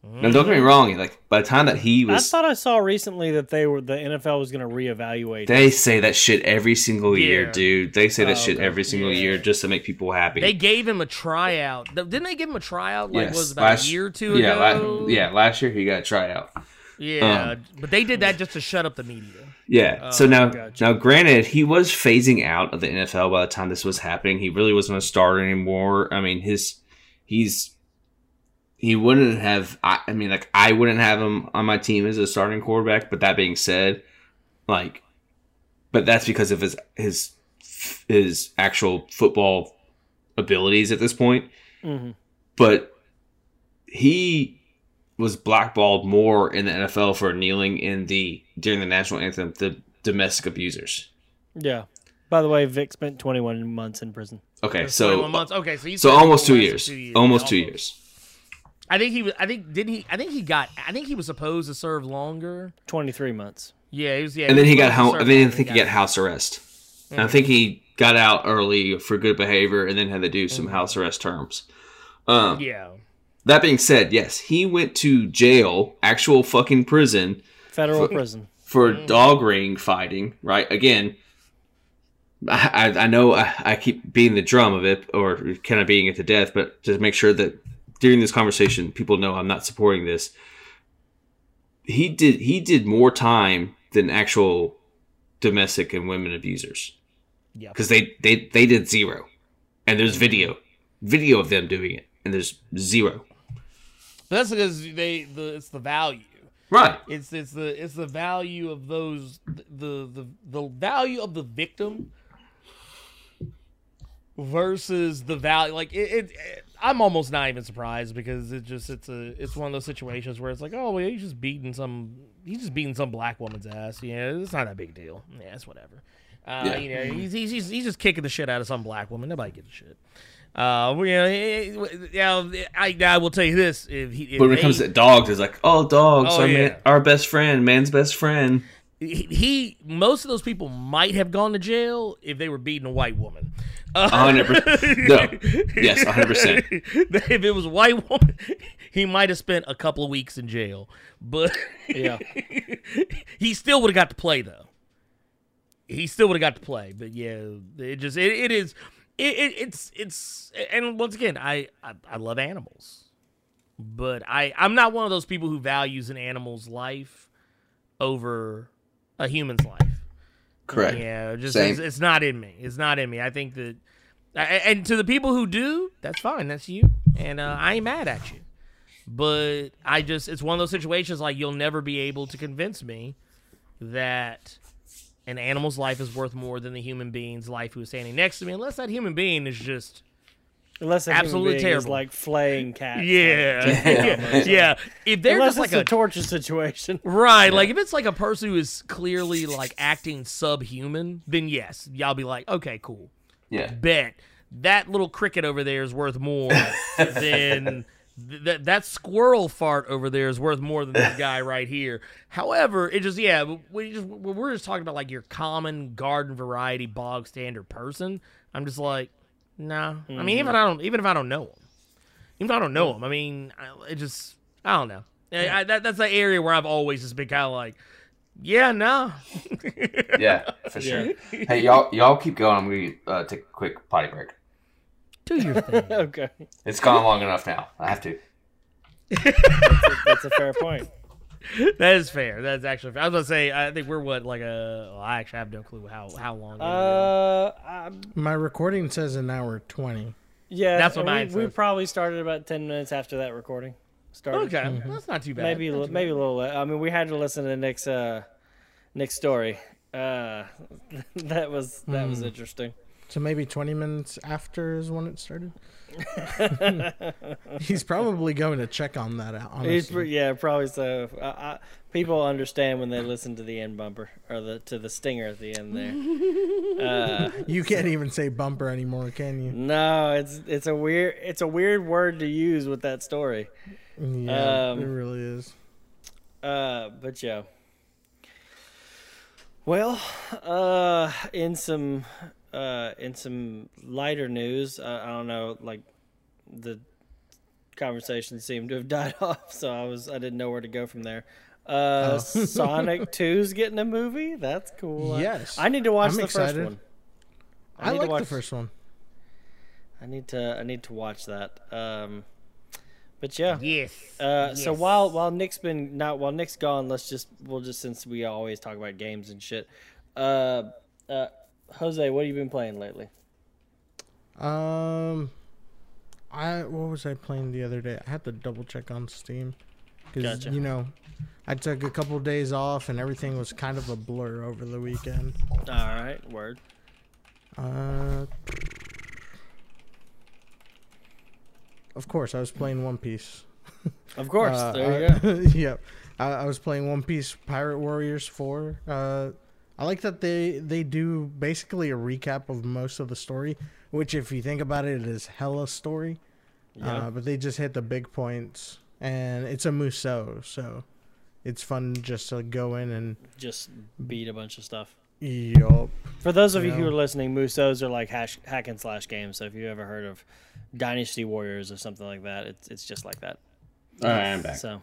Now, don't get me mm. wrong. Like by the time that he was, I
thought I saw recently that they were the NFL was going to reevaluate.
they say that shit every single year, dude. They say that
Oh,
shit
okay.
every single
Yeah.
year just to make people happy.
They gave him a tryout. Didn't they give him a tryout? Like
Yes,
was about
last-
a year or two
yeah,
ago.
la- yeah. Last year he got a tryout.
Yeah.
Um,
but they did that just to shut up the media.
Yeah. so
Oh,
now,
gotcha.
now, granted, he was phasing out of the NFL by the time this was happening. He really wasn't a starter anymore. I mean, his he's he wouldn't have. I, I mean, like I wouldn't have him on my team as a starting quarterback. But that being said, like, but that's because of his his his actual football abilities at this point.
Mhm.
But he was blackballed more in the NFL for kneeling in the during the national anthem the domestic abusers.
Yeah. By the way, Vick spent 21 months in prison.
Okay, so
months. Okay, so you
so almost two
less than
years. Almost two
Yeah,
years.
I think he was. I think didn't he? I think he got. I think he was supposed to serve longer.
23 months.
Yeah, he was. Yeah,
And then he got home.
serve
And then I think he got house arrest. And I think he got out early for good behavior, and then had to do some house arrest terms. Um,
Yeah.
That being said, yes, he went to jail, actual fucking prison,
Federal prison.
for mm. dog ring fighting. Right? Again, I, I, I know I, I keep beating the drum of it, or kind of beating it to death, but to make sure that during this conversation, people know I'm not supporting this. He did he did more time than actual domestic and women abusers.
Yeah.
because they, they they did zero, and there's video, video of them doing it, and there's zero.
But that's because they. The it's the value.
Right.
It's it's the it's the value of those the the the value of the victim versus the value like it, it, it- I'm almost not even surprised because it just it's a it's one of those situations where it's like oh well he's just beating some he's just beating some black woman's ass yeah it's not that big a deal yeah it's whatever uh,
Yeah.
you know he's, he's he's he's just kicking the shit out of some black woman nobody gives a shit uh you know, eh, eh, yeah I, I will tell you this if he if
But when it comes to dogs, it's like, oh, dogs
Oh,
are
yeah.
man, our best friend, man's best friend.
he, he most of those people might have gone to jail if they were beating a white woman. Uh,
A hundred percent. No. Yes, a hundred percent.
if it was a white woman, he might have spent a couple of weeks in jail, but
Yeah.
he still would have got to play though. He still would have got to play, but yeah, it just it, it is it, it it's it's and once again, I, I I love animals, but I I'm not one of those people who values an animal's life over a human's life.
Correct.
Yeah, just it's, it's not in me. It's not in me. I think that, and to the people who do, that's fine. That's you, and uh, I ain't mad at you. But I just, it's one of those situations like you'll never be able to convince me that an animal's life is worth more than the human being's life who is standing next to me, unless that human being is just
Unless a
Absolutely
human being is
terrible.
like flaying cats.
yeah,
like,
yeah, yeah. If they're
Unless
just
it's
like
a, torture situation.
Right, like if it's like a person who is clearly like acting subhuman, then yes, y'all be like, okay, cool.
Yeah.
Bet that little cricket over there is worth more than th- that that squirrel fart over there is worth more than this guy right here. However, it just yeah, we just we're just talking about like your common garden variety bog standard person. I'm just like, nah. I mean, even if I don't, even if I don't know him, even if I don't know him, I mean, I, it just I don't know. I, I, that, that's the area where I've always just been kind of like, yeah, no.
Yeah, for sure. Hey, y'all, y'all keep going. I'm gonna uh, take a quick potty break.
Do your thing.
Okay.
It's gone long enough now. I have to.
That's a fair point.
that is fair. That's actually fair. I was gonna say, I think we're what like a. Well, I actually have no clue how how long.
Uh, um,
My recording says an hour twenty.
yeah,
That's what
we,
mine
we
says.
probably started about 10 minutes after that recording started.
okay, that's not too bad.
Maybe a
Not
li-
too
maybe a little. le- I mean, we had to listen to Nick's uh, Nick's story. Uh, that was that
Hmm.
was interesting.
So maybe twenty minutes after is when it started. He's probably going to check on that out. Honestly.
pre- yeah, probably so. I, I, people understand when they listen to the end bumper or the to the stinger at the end there. Uh,
You can't even say bumper anymore, can you?
no, it's it's a weird it's a weird word to use with that story.
Yeah,
Um,
it really is.
Uh, but yeah. Well, uh, in some uh, in some lighter news, uh, I don't know, like the conversation seemed to have died off, so I was I didn't know where to go from there. Uh,
Oh.
Sonic 2's getting a movie. That's cool.
Yes.
I need to watch
I'm
the
excited.
first one.
I,
need to
like
watch-
the first one.
I need to I need to watch that. Um, but yeah.
Yes.
Uh, So while while Nick's been not while Nick's gone, let's just we'll just since we always talk about games and shit. Uh, uh, Jose, what have you been playing lately?
Um, I what was I playing the other day? I had to double check on Steam because
Gotcha.
you know I took a couple days off and everything was kind of a blur over the weekend.
All right, word.
Uh, of course, I was playing One Piece.
Of course.
Uh,
there you
I-
go.
yep. I, I was playing One Piece Pirate Warriors 4. Uh, I like that they they do basically a recap of most of the story, which if you think about it, it is hella story.
Yeah.
Uh, but they just hit the big points, and it's a Musou, so it's fun just to go in and
Just beat a bunch of stuff.
yup.
For those of you who are listening, Musos are like hash, hack and slash games. So if you ever heard of Dynasty Warriors or something like that, it's it's just like that.
All right, I'm back.
So,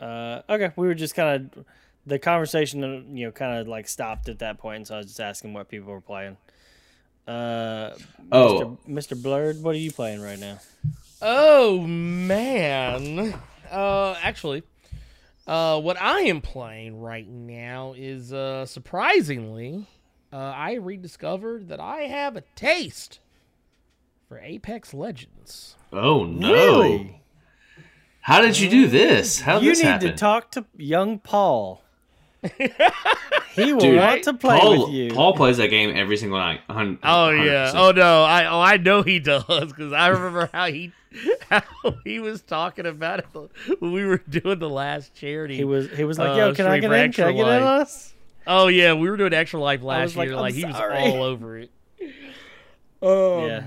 uh, okay, we were just kind of the conversation, uh, you know, kind of like stopped at that point. So I was just asking what people were playing. Uh,
Oh.
Mr. Mr. Blerd, what are you playing right now?
Oh man. Uh actually, uh what I am playing right now is uh surprisingly, uh I rediscovered that I have a taste for Apex Legends.
Oh no!
Really?
How did you do this? How did
you
this
need
happen?
to talk to young Paul. he will
Dude,
want to play
Paul,
with you.
Paul plays that game every single night. a hun-
Oh yeah.
100%.
Oh no. I oh I know he does because I remember how he how he was talking about it when we were doing the last charity.
he was he was like,
Uh,
"Yo, can I get in? Can I get in us?"
Oh yeah, we were doing Extra Life last year.
"I'm
Like he was all over it. Um,
yeah.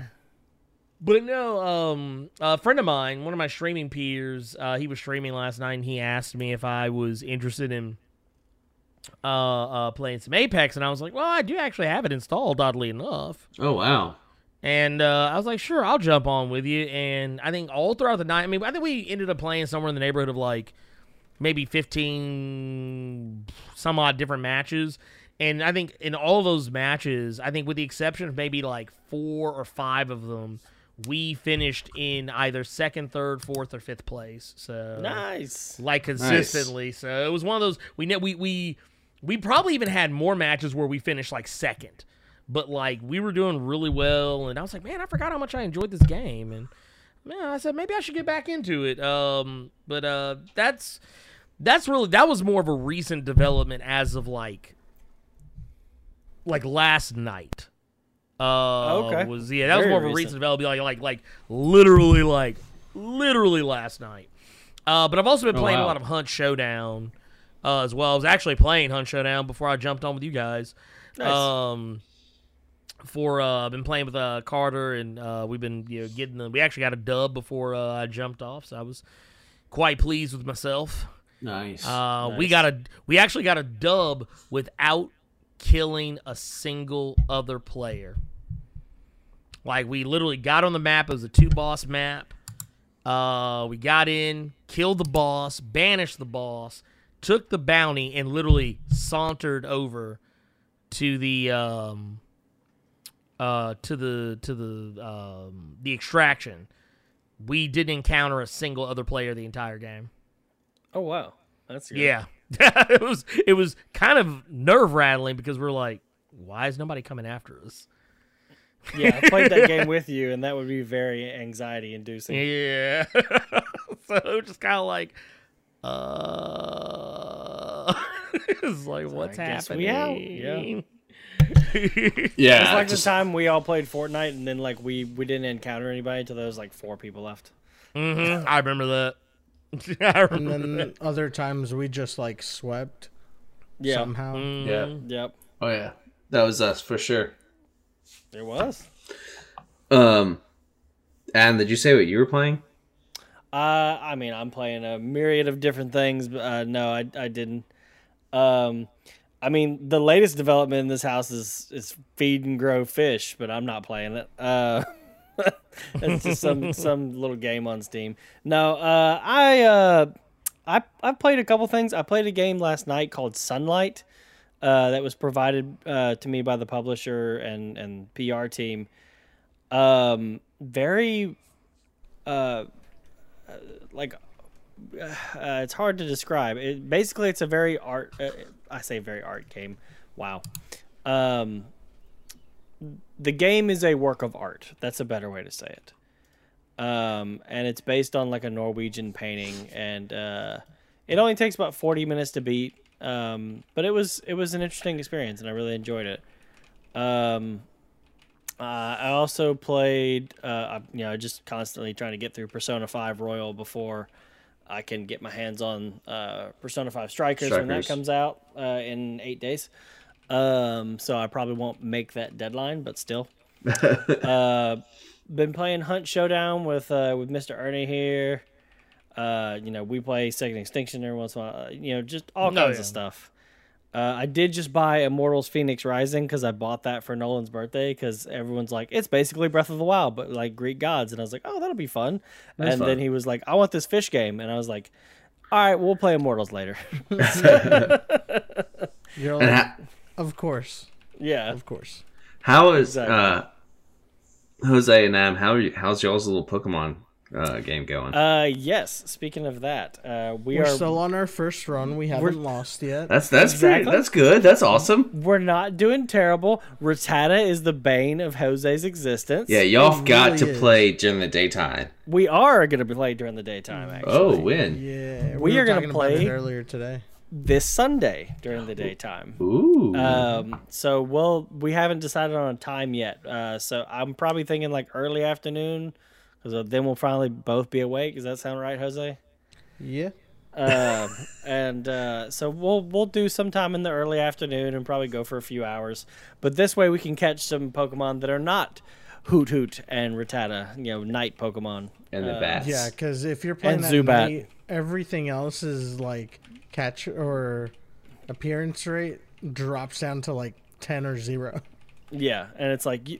But no, um, a friend of mine, one of my streaming peers, uh, he was streaming last night, and he asked me if I was interested in uh, uh, playing some Apex, and I was like, "Well, I do actually have it installed, oddly enough."
Oh wow!
And uh, I was like, "Sure, I'll jump on with you." And I think all throughout the night, I mean, I think we ended up playing somewhere in the neighborhood of like maybe fifteen some odd different matches. And I think in all those matches, I think with the exception of maybe like four or five of them, we finished in either second, third, fourth, or fifth place. So
Nice.
like consistently. So it was one of those we know we we we probably even had more matches where we finished like second. But like we were doing really well and I was like, "Man, I forgot how much I enjoyed this game." And man, I said maybe I should get back into it. Um but uh that's that's really that was more of a recent development as of like like last night. Uh,
Okay.
Was yeah, that was more of a
recent.
recent development, like like like literally like literally last night. Uh, but I've also been
Oh,
playing a lot of Hunt Showdown uh, as well. I was actually playing Hunt Showdown before I jumped on with you guys.
Nice.
Um, for uh, I've been playing with uh, Carter, and uh, we've been you know getting the. We actually got a dub before uh, I jumped off, so I was quite pleased with myself.
Nice.
Uh, We got a we actually got a dub without killing a single other player. Like we literally got on the map. It was a two boss map. Uh, we got in, killed the boss, banished the boss, took the bounty, and literally sauntered over to the um uh to the to the um the extraction. We didn't encounter a single other player the entire game.
Oh wow, that's good.
Yeah, it was it was kind of nerve rattling because we're like, why is nobody coming after us?
yeah. I played that game with you, and that would be very anxiety inducing.
Yeah, so just kind of like, uh, it's like what's
I guess we
happening?
out,
yeah.
It's like
just-
the time we all played Fortnite, and then like we we didn't encounter anybody until there was like four people left.
Mm-hmm. I remember that. I
And then
that.
other times we just like swept
Yeah.
somehow.
Mhm.
Yeah.
Yep.
Oh yeah. That was us for sure.
There was.
Um, and did you say what you were playing?
Uh, I mean, I'm playing a myriad of different things, but uh, no, I I didn't. Um, I mean, the latest development in this house is is feed and grow fish, but I'm not playing it. Uh, it's just some some little game on Steam. No, uh, I uh, I I played a couple things. I played a game last night called Sunlight. Uh, that was provided uh, to me by the publisher and and PR team. Um, very uh, like uh, it's hard to describe. It basically it's a very art. Uh, I say very art game. Wow. Um, the game is a work of art. That's a better way to say it. Um, and it's based on like a Norwegian painting, and uh, it only takes about forty minutes to beat. Um, but it was it was an interesting experience, and I really enjoyed it. Um, Uh, I also played, uh, you know, just constantly trying to get through Persona 5 Royal before I can get my hands on uh, Persona 5 Strikers, when that comes out uh, in eight days. Um, so I probably won't make that deadline, but still. uh, been playing Hunt Showdown with uh, with Mr. Ernie here. Uh, you know, we play Second Extinction every once in a while. uh, You know, just all
Oh,
kinds
yeah.
of stuff. Uh, I did just buy Immortals Phoenix Rising because I bought that for Nolan's birthday because everyone's like, it's basically Breath of the Wild, but like Greek gods. And I was like, oh, that'll be fun.
That's
and
fun.
then he was like, I want this fish game. And I was like, all right, we'll play Immortals later.
You're like,
ha-
of course,
yeah.
of course.
how is
Exactly.
uh, Jose and Am? How are you, how's y'all's little Pokemon uh, game going?
Uh, yes. Speaking of that, uh, we
We're
are
still on our first run. We haven't lost yet.
that's that's pretty, that's good. That's awesome.
we're not doing terrible. Rattata is the bane of Jose's existence.
Yeah, y'all
It
got
really
to
is.
play during the daytime.
we are going to play during the daytime. Actually,
Oh, when?
yeah,
We
were
are gonna
talking about
play-
earlier today.
this Sunday during the daytime.
Ooh.
Um, so we'll we haven't decided on a time yet. Uh, so I'm probably thinking like early afternoon, because then we'll finally both be awake. Does that sound right, Jose?
Yeah,
um, and uh, so we'll we'll do sometime in the early afternoon and probably go for a few hours. But this way we can catch some Pokemon that are not Hoothoot and Rattata, you know, night Pokemon.
and the
uh,
bats.
yeah. Because if you're playing
And
at
Zubat.
night, everything else is like catch or appearance rate drops down to like ten or zero.
Yeah, and it's like, you,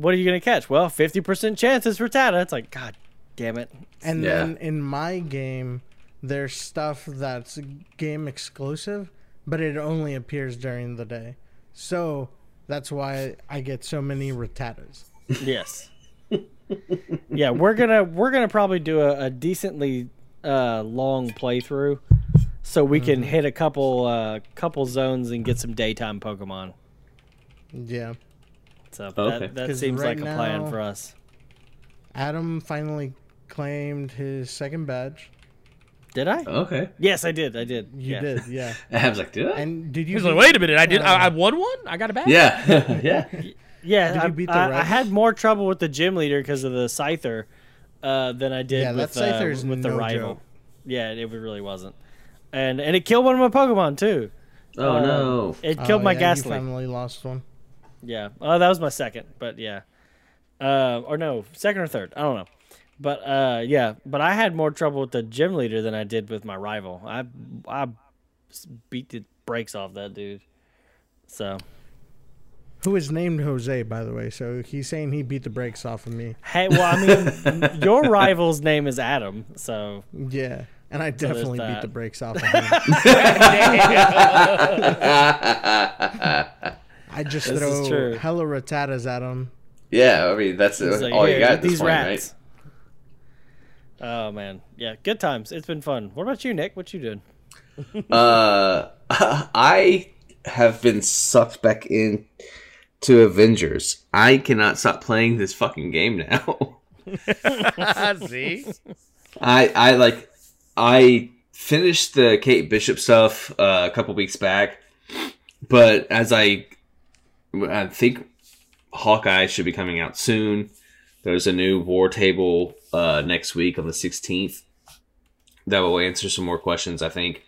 what are you gonna catch? Well, fifty percent chances for Rattata. It's like, God damn it.
And
Yeah.
then in my game, there's stuff that's game exclusive, but it only appears during the day. So that's why I get so many Rattatas.
Yes. yeah, we're gonna we're gonna probably do a, a decently uh, long playthrough, so we can hit a couple uh, couple zones and get some daytime Pokemon.
Yeah.
So
Okay.
that, that
'Cause
seems
right
like a plan
now-
for us.
Adam finally claimed his second badge.
Did I?
Okay.
Yes, I did. I did.
You
yeah.
did, yeah.
I was like, did I?
And did you?
He's like, wait a minute, I did.
Uh,
I, I won one. I got a badge.
yeah. yeah.
Yeah,
Did
I,
you beat the
I, I had more trouble with the gym leader because of the Scyther uh, than I did
Yeah, that
with, uh,
Scyther is
with the
no
rival.
joke.
Yeah, it really wasn't. And and it killed one of my Pokemon too.
Oh
Uh,
no.
It
Oh,
killed my
yeah, You
Gastly.
finally lost one.
Yeah. Oh, that was my second, but yeah. Uh, or no, second or third. I don't know. But uh, yeah. But I had more trouble with the gym leader than I did with my rival. I I beat the brakes off that dude. So
Who is named Jose, by the way? So he's saying he beat the brakes off of me.
hey, well, I mean, your rival's name is Adam. So
Yeah. And I
there's
definitely beat the brakes off of him. I just
This
throw hella Rattatas at him.
yeah, I mean that's
It's like,
all
here,
you got at this
these
point,
rats. Oh man, yeah, good times. It's been fun. What about you, Nick? What you doing?
Uh, I have been sucked back in to Avengers. I cannot stop playing this fucking game now.
See,
I I like I finished the Kate Bishop stuff uh, a couple weeks back, but as I I think Hawkeye should be coming out soon. There's a new War Table uh, next week on the 16th that will answer some more questions. I think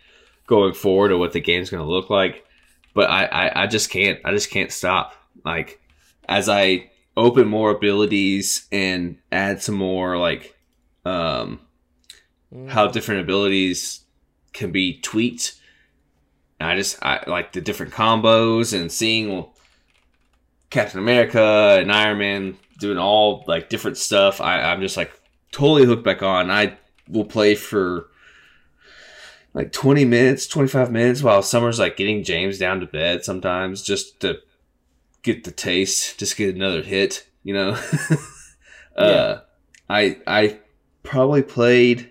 going forward of what the game's going to look like. But I, I I just can't I just can't stop. Like as I open more abilities and add some more like um how different abilities can be tweaked. I just I like the different combos and seeing Captain America and Iron Man doing all like different stuff. I, I'm just like totally hooked back on. I will play for like 20 minutes, 25 minutes while Summer's like getting James down to bed sometimes just to get the taste, just get another hit, you know. uh I I probably played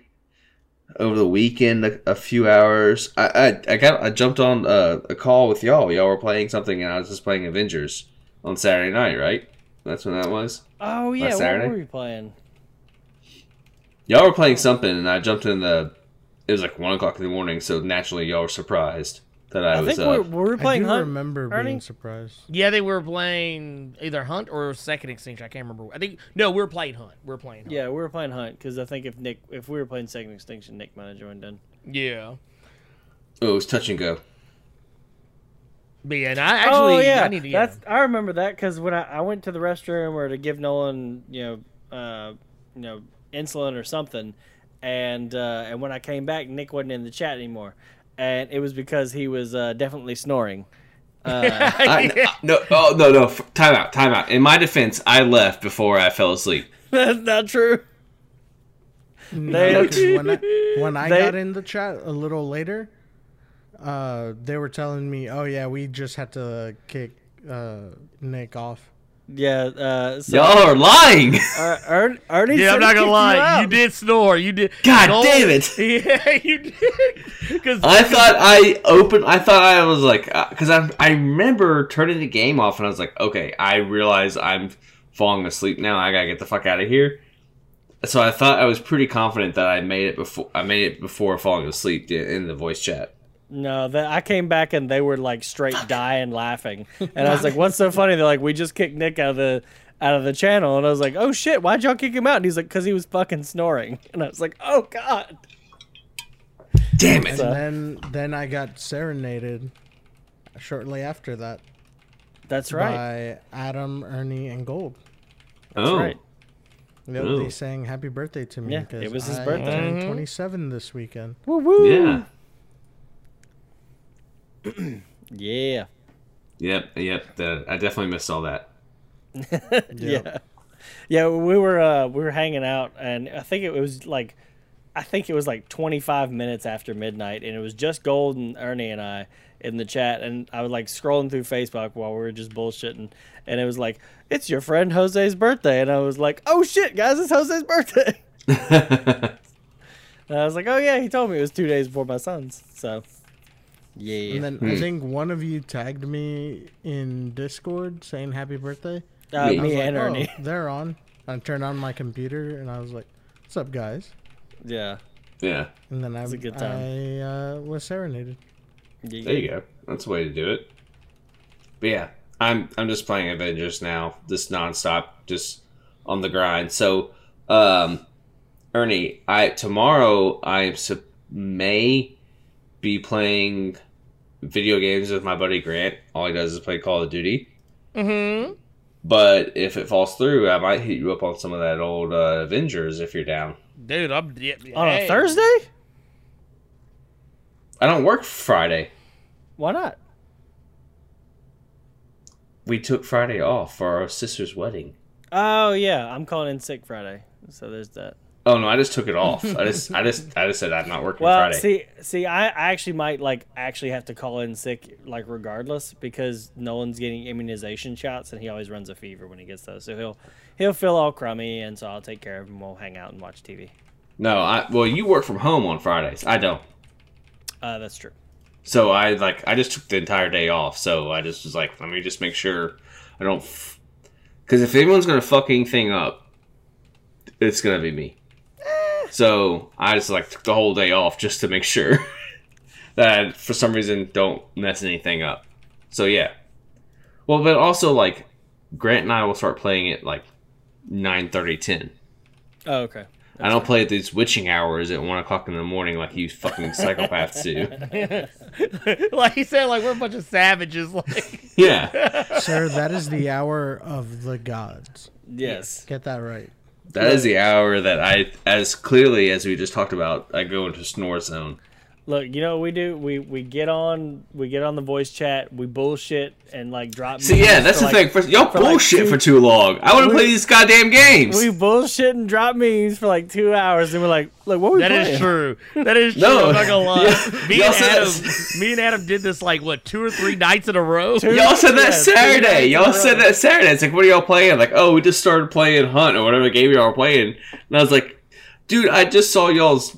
over the weekend a, a few hours. I, I I got I jumped on uh, a call with y'all. Y'all were playing something, and I was just playing Avengers on Saturday night. Right? That's when that was.
Oh yeah, what
Saturday?
were we playing?
Y'all were playing something, and I jumped in the. It was like one o'clock in the morning, so naturally y'all were surprised. that I,
I
was.
think we're,
Uh,
were we
I
playing
do
Hunt.
remember
Ernie?
being surprised.
Yeah, they were playing either Hunt or Second Extinction. I can't remember. I think no, we were playing Hunt. We are playing. Hunt.
Yeah, we were playing Hunt because I think if Nick, if we were playing Second Extinction, Nick might have joined in.
Yeah.
oh, it was touch and go.
But yeah, and I actually,
oh yeah,
I need to. Yeah.
that's I remember that because when I, I went to the restroom or to give Nolan, you know, uh, you know, insulin or something, and uh, and when I came back, Nick wasn't in the chat anymore, and it was because he was uh, definitely snoring. Uh,
I, no, oh no, no. f- Time out, time out. In my defense, I left before I fell asleep.
that's not true.
No, 'cause when I, when I
They-
got in the chat a little later, uh, they were telling me, "Oh yeah, we just had to kick uh, Nick off."
Yeah, uh, so
Y'all are lying.
uh, Ern, Ernie.
Yeah, I'm not gonna lie.
out.
You did snore. You did.
God
Nolan-
damn it.
Yeah, you did. Because
I thought I opened. I thought I was like, because I I remember turning the game off, and I was like, okay, I realize I'm falling asleep now. I gotta get the fuck out of here. So I thought I was pretty confident that I made it before. I made it before falling asleep in- in the voice chat.
No, that I came back and they were like straight dying laughing, and I was like, "What's so funny?" They're like, "We just kicked Nick out of the out of the channel," and I was like, "Oh shit, why'd y'all kick him out?" And he's like, "Cause he was fucking snoring," and I was like, "Oh god."
Damn it!
So-
And then then I got serenaded shortly after that
That's right.
by Adam, Ernie, and Gold.
oh,
right.
Yep,
Ooh.
they sang happy birthday to me.
Yeah,
'cause
it was his
I
birthday.
turned
Mhm.
27 this weekend.
Woo woo.
yeah,
Yeah.
yep, yep. The, I definitely missed all that.
Yeah. Yeah, we were uh we were hanging out and I think it was like I think it was like 25 minutes after midnight and it was just Gold and Ernie and I in the chat and I was like scrolling through Facebook while we were just bullshitting and it was like it's your friend Jose's birthday and I was like, "Oh shit, guys, it's Jose's birthday." And I was like, "Oh yeah, he told me it was 2 days before my son's." So yeah.
And then
Hmm.
I think one of you tagged me in Discord saying happy birthday.
uh,
Me.
I was like,
and
"Oh,
Ernie.
they're on. I turned on my computer and I was like, "What's up, guys?"
Yeah.
yeah,
And then I,
It's a good time.
I uh, was serenaded.
Yeah.
there you go. That's the way to do it. But yeah, I'm I'm just playing Avengers now, just nonstop, just on the grind. So, um, Ernie, I tomorrow I sup- may be playing video games with my buddy Grant. All he does is play Call of Duty.
Mm-hmm.
But if it falls through, I might hit you up on some of that old uh, Avengers if you're down.
Dude, I'm yeah,
On
hey.
a Thursday?
I don't work Friday.
Why not?
We took Friday off for our sister's wedding.
Oh yeah, I'm calling in sick Friday. So there's that.
Oh no, I just took it off. I just, I just, I just said I'm not working
Well,
Friday.
see, see, I, I actually might like actually have to call in sick, like regardless, because Nolan's getting immunization shots, and he always runs a fever when he gets those. So he'll he'll feel all crummy, and so I'll take care of him. We'll hang out and watch TV.
No, I well, you work from home on Fridays. I don't.
Uh, that's true.
So I like I just took the entire day off. So I just was like, let me just make sure I don't. Because if anyone's gonna fucking thing up, it's gonna be me. So I just like took the whole day off just to make sure that I, for some reason don't mess anything up. So yeah. Well, but also like Grant and I will start playing it like 9 10.
Oh, okay.
I don't play at these witching hours at one o'clock in the morning like you fucking psychopaths do.
like he said, like we're a bunch of savages. Like
Yeah,
Sir, that is the hour of the gods.
Yes.
Get that right.
That is the hour that I, as clearly as we just talked about, I go into snore zone.
Look, you know what we do? We we get on we get on the voice chat, we bullshit and like drop.
See,
memes
yeah, that's the
like,
thing. For, y'all
for, like,
bullshit
two-
for too long. I want to play these goddamn games.
We bullshit and drop memes for like two hours, and we're like, like what we
that
playing?
is true. That is true.
No.
I'm not gonna lie.
Yeah.
Me
Y'all
and
said
Adam,
that-
me and Adam did this like what two or three nights in a row.
Two-
Y'all said that
Yeah,
Saturday. Y'all said that Saturday. It's like, what are y'all playing? Like, oh, we just started playing Hunt or whatever game y'all were playing. And I was like, dude, I just saw y'all's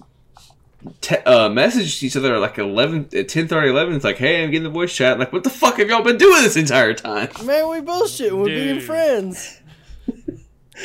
te- uh, message to each other like 11, at 10 11. It's like, hey, I'm getting the voice chat. Like, what the fuck have y'all been doing this entire time?
Man, we bullshit. We're being friends.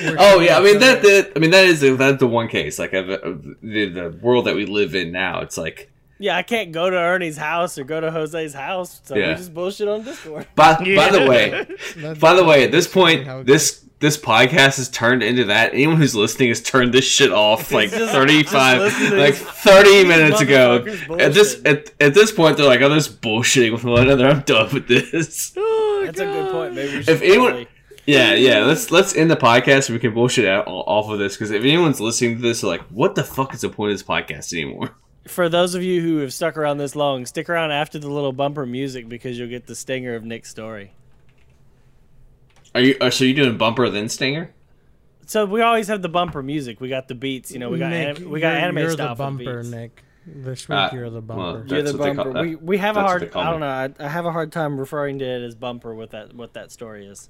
Oh yeah, I mean that, that I mean that is that's the one case like of, of the the world that we live in now. It's like
Yeah, I can't go to Ernie's house or go to Jose's house, so
Yeah.
we just bullshit on Discord.
By, by the way, by the way, at this point, this this podcast has turned into that. Anyone who's listening has turned this shit off like
Just-
thirty
just
five,
listen to
like thirty minutes ago.
motherfuckers
At this at, at this point, they're like, "Oh, this bullshitting with one another. I'm done with this."
Oh, That's a good point. Maybe we should
If anyone-
probably-
Yeah, yeah. Let's let's end the podcast so we can bullshit out off of this because if anyone's listening to this, they're like, "What the fuck is the point of this podcast anymore?"
for those of you who have stuck around this long, stick around after the little bumper music because you'll get the stinger of Nick's story.
Are you? Are, so you doing bumper then stinger?
So we always have the bumper music. We got the beats. You know, we got
Nick,
anim- we got
you're,
anime
you're
style
the bumper,
beats.
Nick. This week
Uh,
you're the
well,
bumper.
You're the
what they call-
bumper. we we have a hard. I don't know. I, I have a hard time referring to it as bumper with that what that story is.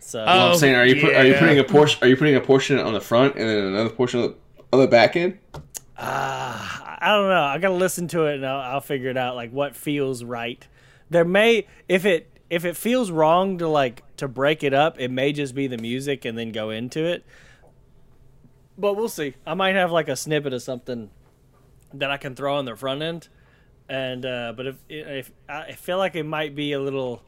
So
Well, I'm
Oh,
saying, are you put, are you putting a portion? Are you putting a portion on the front and then another portion on the, on the back end?
Ah, I don't know. I gotta listen to it and I'll, I'll figure it out. Like what feels right. There may if it if it feels wrong to like to break it up, it may just be the music and then go into it. But we'll see. I might have like a snippet of something that I can throw on the front end, and uh, but if if I feel like it might be a little.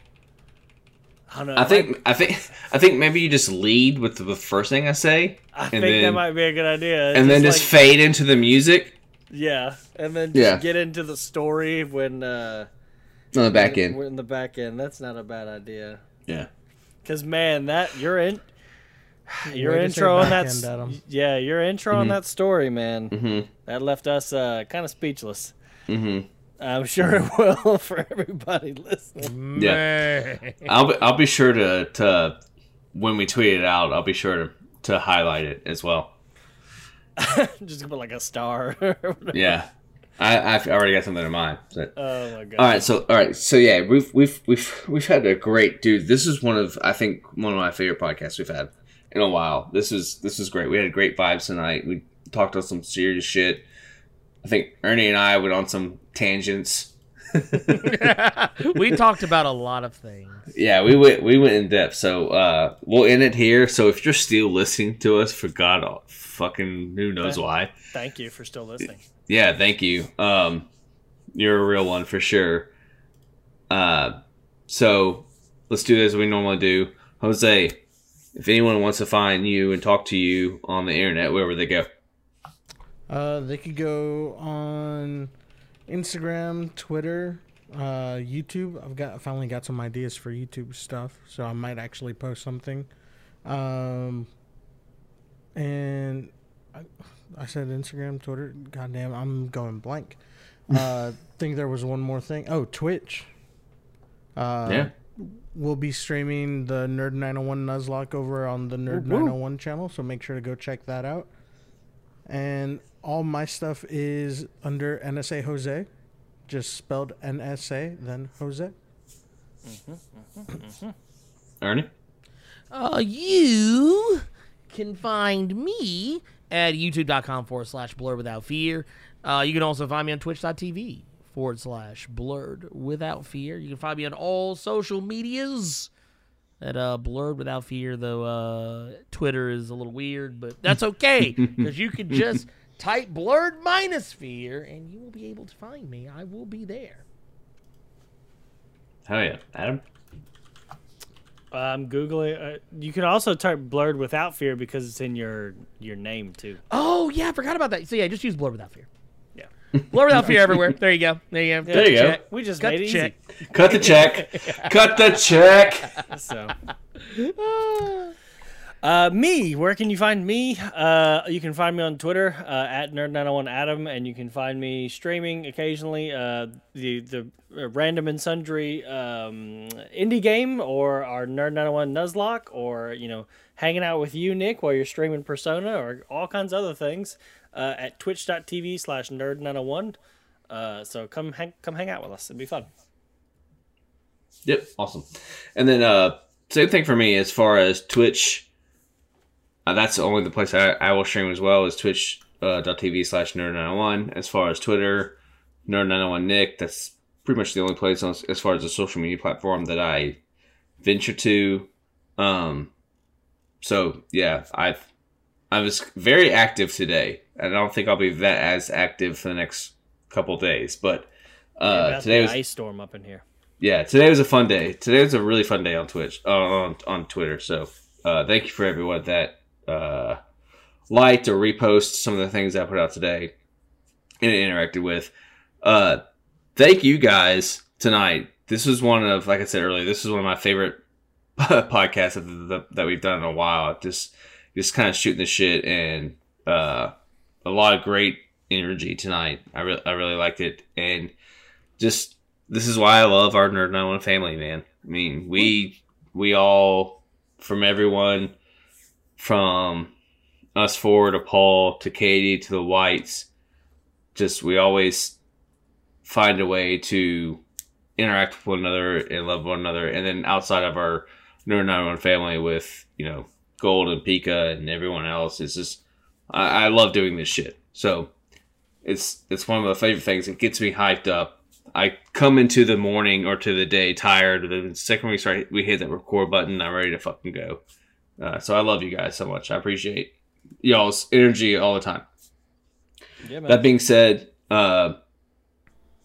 I don't know.
I think I think I think maybe you just lead with the first thing I say,
I think
then
that might be a good idea.
and then just
like-
fade into the music
yeah, and then just
Yeah.
get into the story when. Uh,
on the back end.
We're in the back end. That's not a bad idea.
Yeah.
Cause man, that your in your
Way
intro on
back
that
end,
yeah your intro on that story, man,
Mm-hmm.
that left us uh, kind of speechless.
Mm-hmm.
I'm sure it will for everybody listening.
Yeah. I'll be I'll be sure to to when we tweet it out, I'll be sure to to highlight it as well.
Just put like a star.
Yeah. I I've already got something in mind. but-
oh my god.
All right, so all right, so yeah, we've we've we've we've had a great dude. This is one of I think one of my favorite podcasts we've had in a while. This is this is great. We had great vibes tonight. We talked about some serious shit. I think Ernie and I went on some tangents.
we talked about a lot of things.
Yeah, we went we went in depth. So uh we'll end it here. So if you're still listening to us, for God oh, fucking who knows why.
Thank you for still listening.
Yeah, thank you. Um, you're a real one for sure. Uh, so let's do as we normally do. Jose, if anyone wants to find you and talk to you on the internet, where would they go?
Uh, they could go on Instagram, Twitter, uh, YouTube. I've got finally got some ideas for YouTube stuff, so I might actually post something. Um, and I, I said Instagram, Twitter. Goddamn, I'm going blank. Uh, think there was one more thing. Oh, Twitch. Uh,
yeah,
We'll be streaming the Nerd 901 Nuzlocke over on the Nerd 901 channel, so make sure to go check that out. And all my stuff is under NSA Jose, just spelled NSA, then Jose.
Ernie.
Uh, you can find me at youtube.com forward slash blerd without fear. Uh, you can also find me on twitch.tv forward slash blerd without fear. You can find me on all social medias at uh, blerd without fear, though uh, Twitter is a little weird, but that's okay because you can just type blerd minus fear and you will be able to find me. I will be there.
Hell yeah, Adam.
I'm googling. Uh, you can also type blerd without fear because it's in your your name too.
Oh yeah, I forgot about that. So yeah, just use blerd without fear.
Yeah.
Blerd without fear everywhere. There you go. There you go.
There you go.
Check.
We just
Cut
made
the
it
check.
Cut the check. Cut the check.
easy. So. Uh, me, where can you find me? Uh, you can find me on Twitter uh, at nerd901adam, and you can find me streaming occasionally. Uh, the the uh, random and sundry um, indie game, or our nerd901 Nuzlocke, or you know, hanging out with you, Nick, while you're streaming Persona, or all kinds of other things uh, at twitch.tv slash nerd901. Uh, so come hang, come hang out with us. It'd be fun.
Yep, awesome. And then same thing for me as far as Twitch. Uh, that's only the place I, I will stream as well is twitch.tv uh, slash nerd901. As far as Twitter, nerd901 Nick. That's pretty much the only place on, as far as a social media platform that I venture to. Um, so yeah, I've I was very active today, and I don't think I'll be that as active for the next couple days. But uh,
about
today
the
was
ice storm up in here.
yeah, today was a fun day. Today was a really fun day on Twitch, uh, on on Twitter. So uh, thank you for everyone that uh, liked or reposted some of the things I put out today and interacted with. Uh, thank you guys tonight. This was one of, like I said earlier, this is one of my favorite podcasts that, that we've done in a while. Just just kind of shooting the shit and uh, a lot of great energy tonight. I really I really liked it and just this is why I love our Nerd 91 family, man. I mean, we we all from everyone from us four to Paul to Katie to the Whites, just we always find a way to interact with one another and love one another. And then outside of our Nerd 91 family with, you know, Gold and Pika and everyone else, it's just I, I love doing this shit. So it's it's one of my favorite things. It gets me hyped up. I come into the morning or to the day tired. The second we start, we hit that record button. I'm ready to fucking go. Uh, so I love you guys so much. I appreciate y'all's energy all the time.
Yeah.
That being said, uh,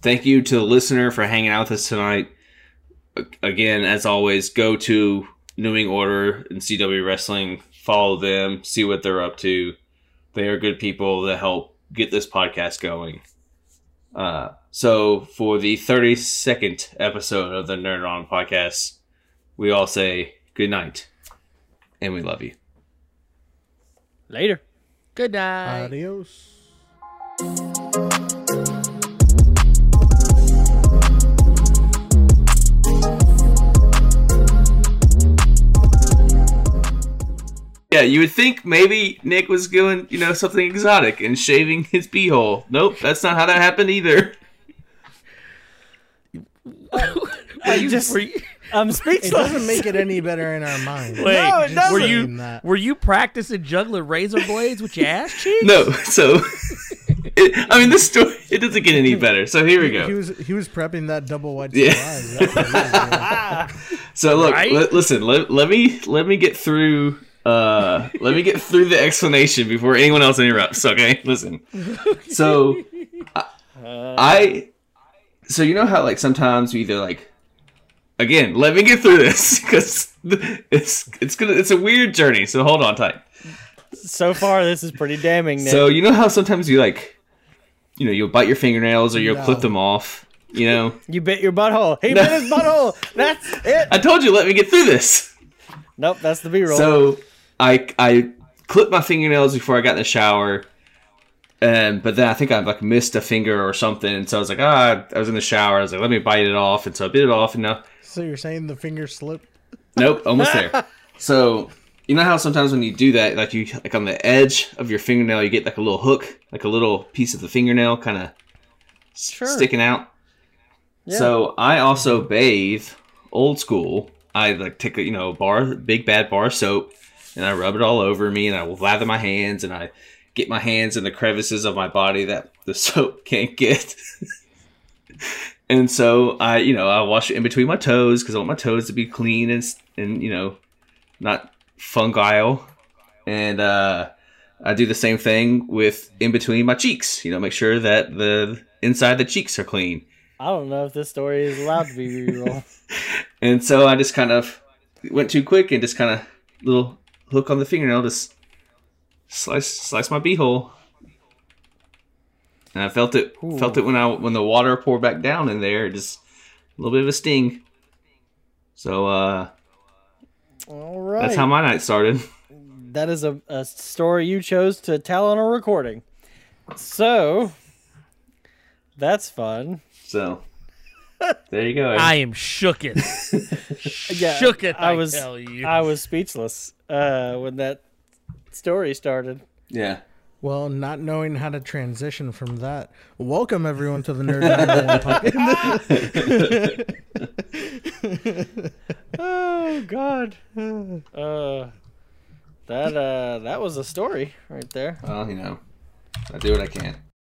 thank you to the listener for hanging out with us tonight. Again, as always, go to New Wing Order and CW Wrestling. Follow them, see what they're up to. They are good people that help get this podcast going. Uh, so, for the 32nd episode of the Nerd On podcast, we all say good night and we love you.
Later.
Good night.
Adios.
Yeah, you would think maybe Nick was doing, you know, something exotic and shaving his beehole. Nope, that's not how that happened either.
I just,
were you,
I'm
It doesn't make it any better in our mind.
wait,
No, it
were
doesn't.
you were you practicing juggling razor blades with your ass cheeks?
No, so it, I mean, this story it doesn't get any better. So here we go.
He
go.
was he was prepping that double white
Yeah.
surprise. That's what he was doing.
So look,
Right?
li- listen, let, let me let me get through. Uh, let me get through the explanation before anyone else interrupts. Okay, listen. So I, I so you know how like sometimes we either like again let me get through this because it's it's gonna it's a weird journey. So hold on tight.
so far, this is pretty damning. Nick.
So you know how sometimes you like, you know, you'll bite your fingernails or you'll
No.
clip them off. You know,
you bit your butthole. He
No.
bit his butthole. That's it.
I told you let me get through this.
Nope, that's the B-roll.
So I I clipped my fingernails before I got in the shower. And but then I think I like missed a finger or something, and so I was like, ah, I was in the shower. I was like, let me bite it off, and so I bit it off, and now,
So you're saying the finger slipped?
nope, almost there. So you know how sometimes when you do that, like you like on the edge of your fingernail, you get like a little hook, like a little piece of the fingernail, kind of
Sure.
sticking out.
Yeah.
So I also bathe old school. I like take a you know bar, big bad bar of soap, and I rub it all over me, and I will lather my hands, and I get my hands in the crevices of my body that the soap can't get. And so I, you know, I wash it in between my toes because I want my toes to be clean and and you know, not fungal. And uh, I do the same thing with in between my cheeks. You know, make sure that the inside the cheeks are clean.
I don't know if this story is allowed to be B-roll.
And so I just kind of went too quick and just kind of little hook on the fingernail, just slice slice my beehole. And I felt it felt it when I when the water poured back down in there, just a little bit of a sting. So uh
All right.
that's how my night started.
that is a, a story you chose to tell on a recording. So that's fun.
So there you go.
I am shooketh.
Yeah,
shooketh,
I
I,
was-
tell you.
I was speechless uh, when that story started.
yeah.
Well, not knowing how to transition from that. Welcome everyone to the Nerd 911 podcast.
Oh God. Uh, that uh, that was a story right there.
Well, you know, I do what I can.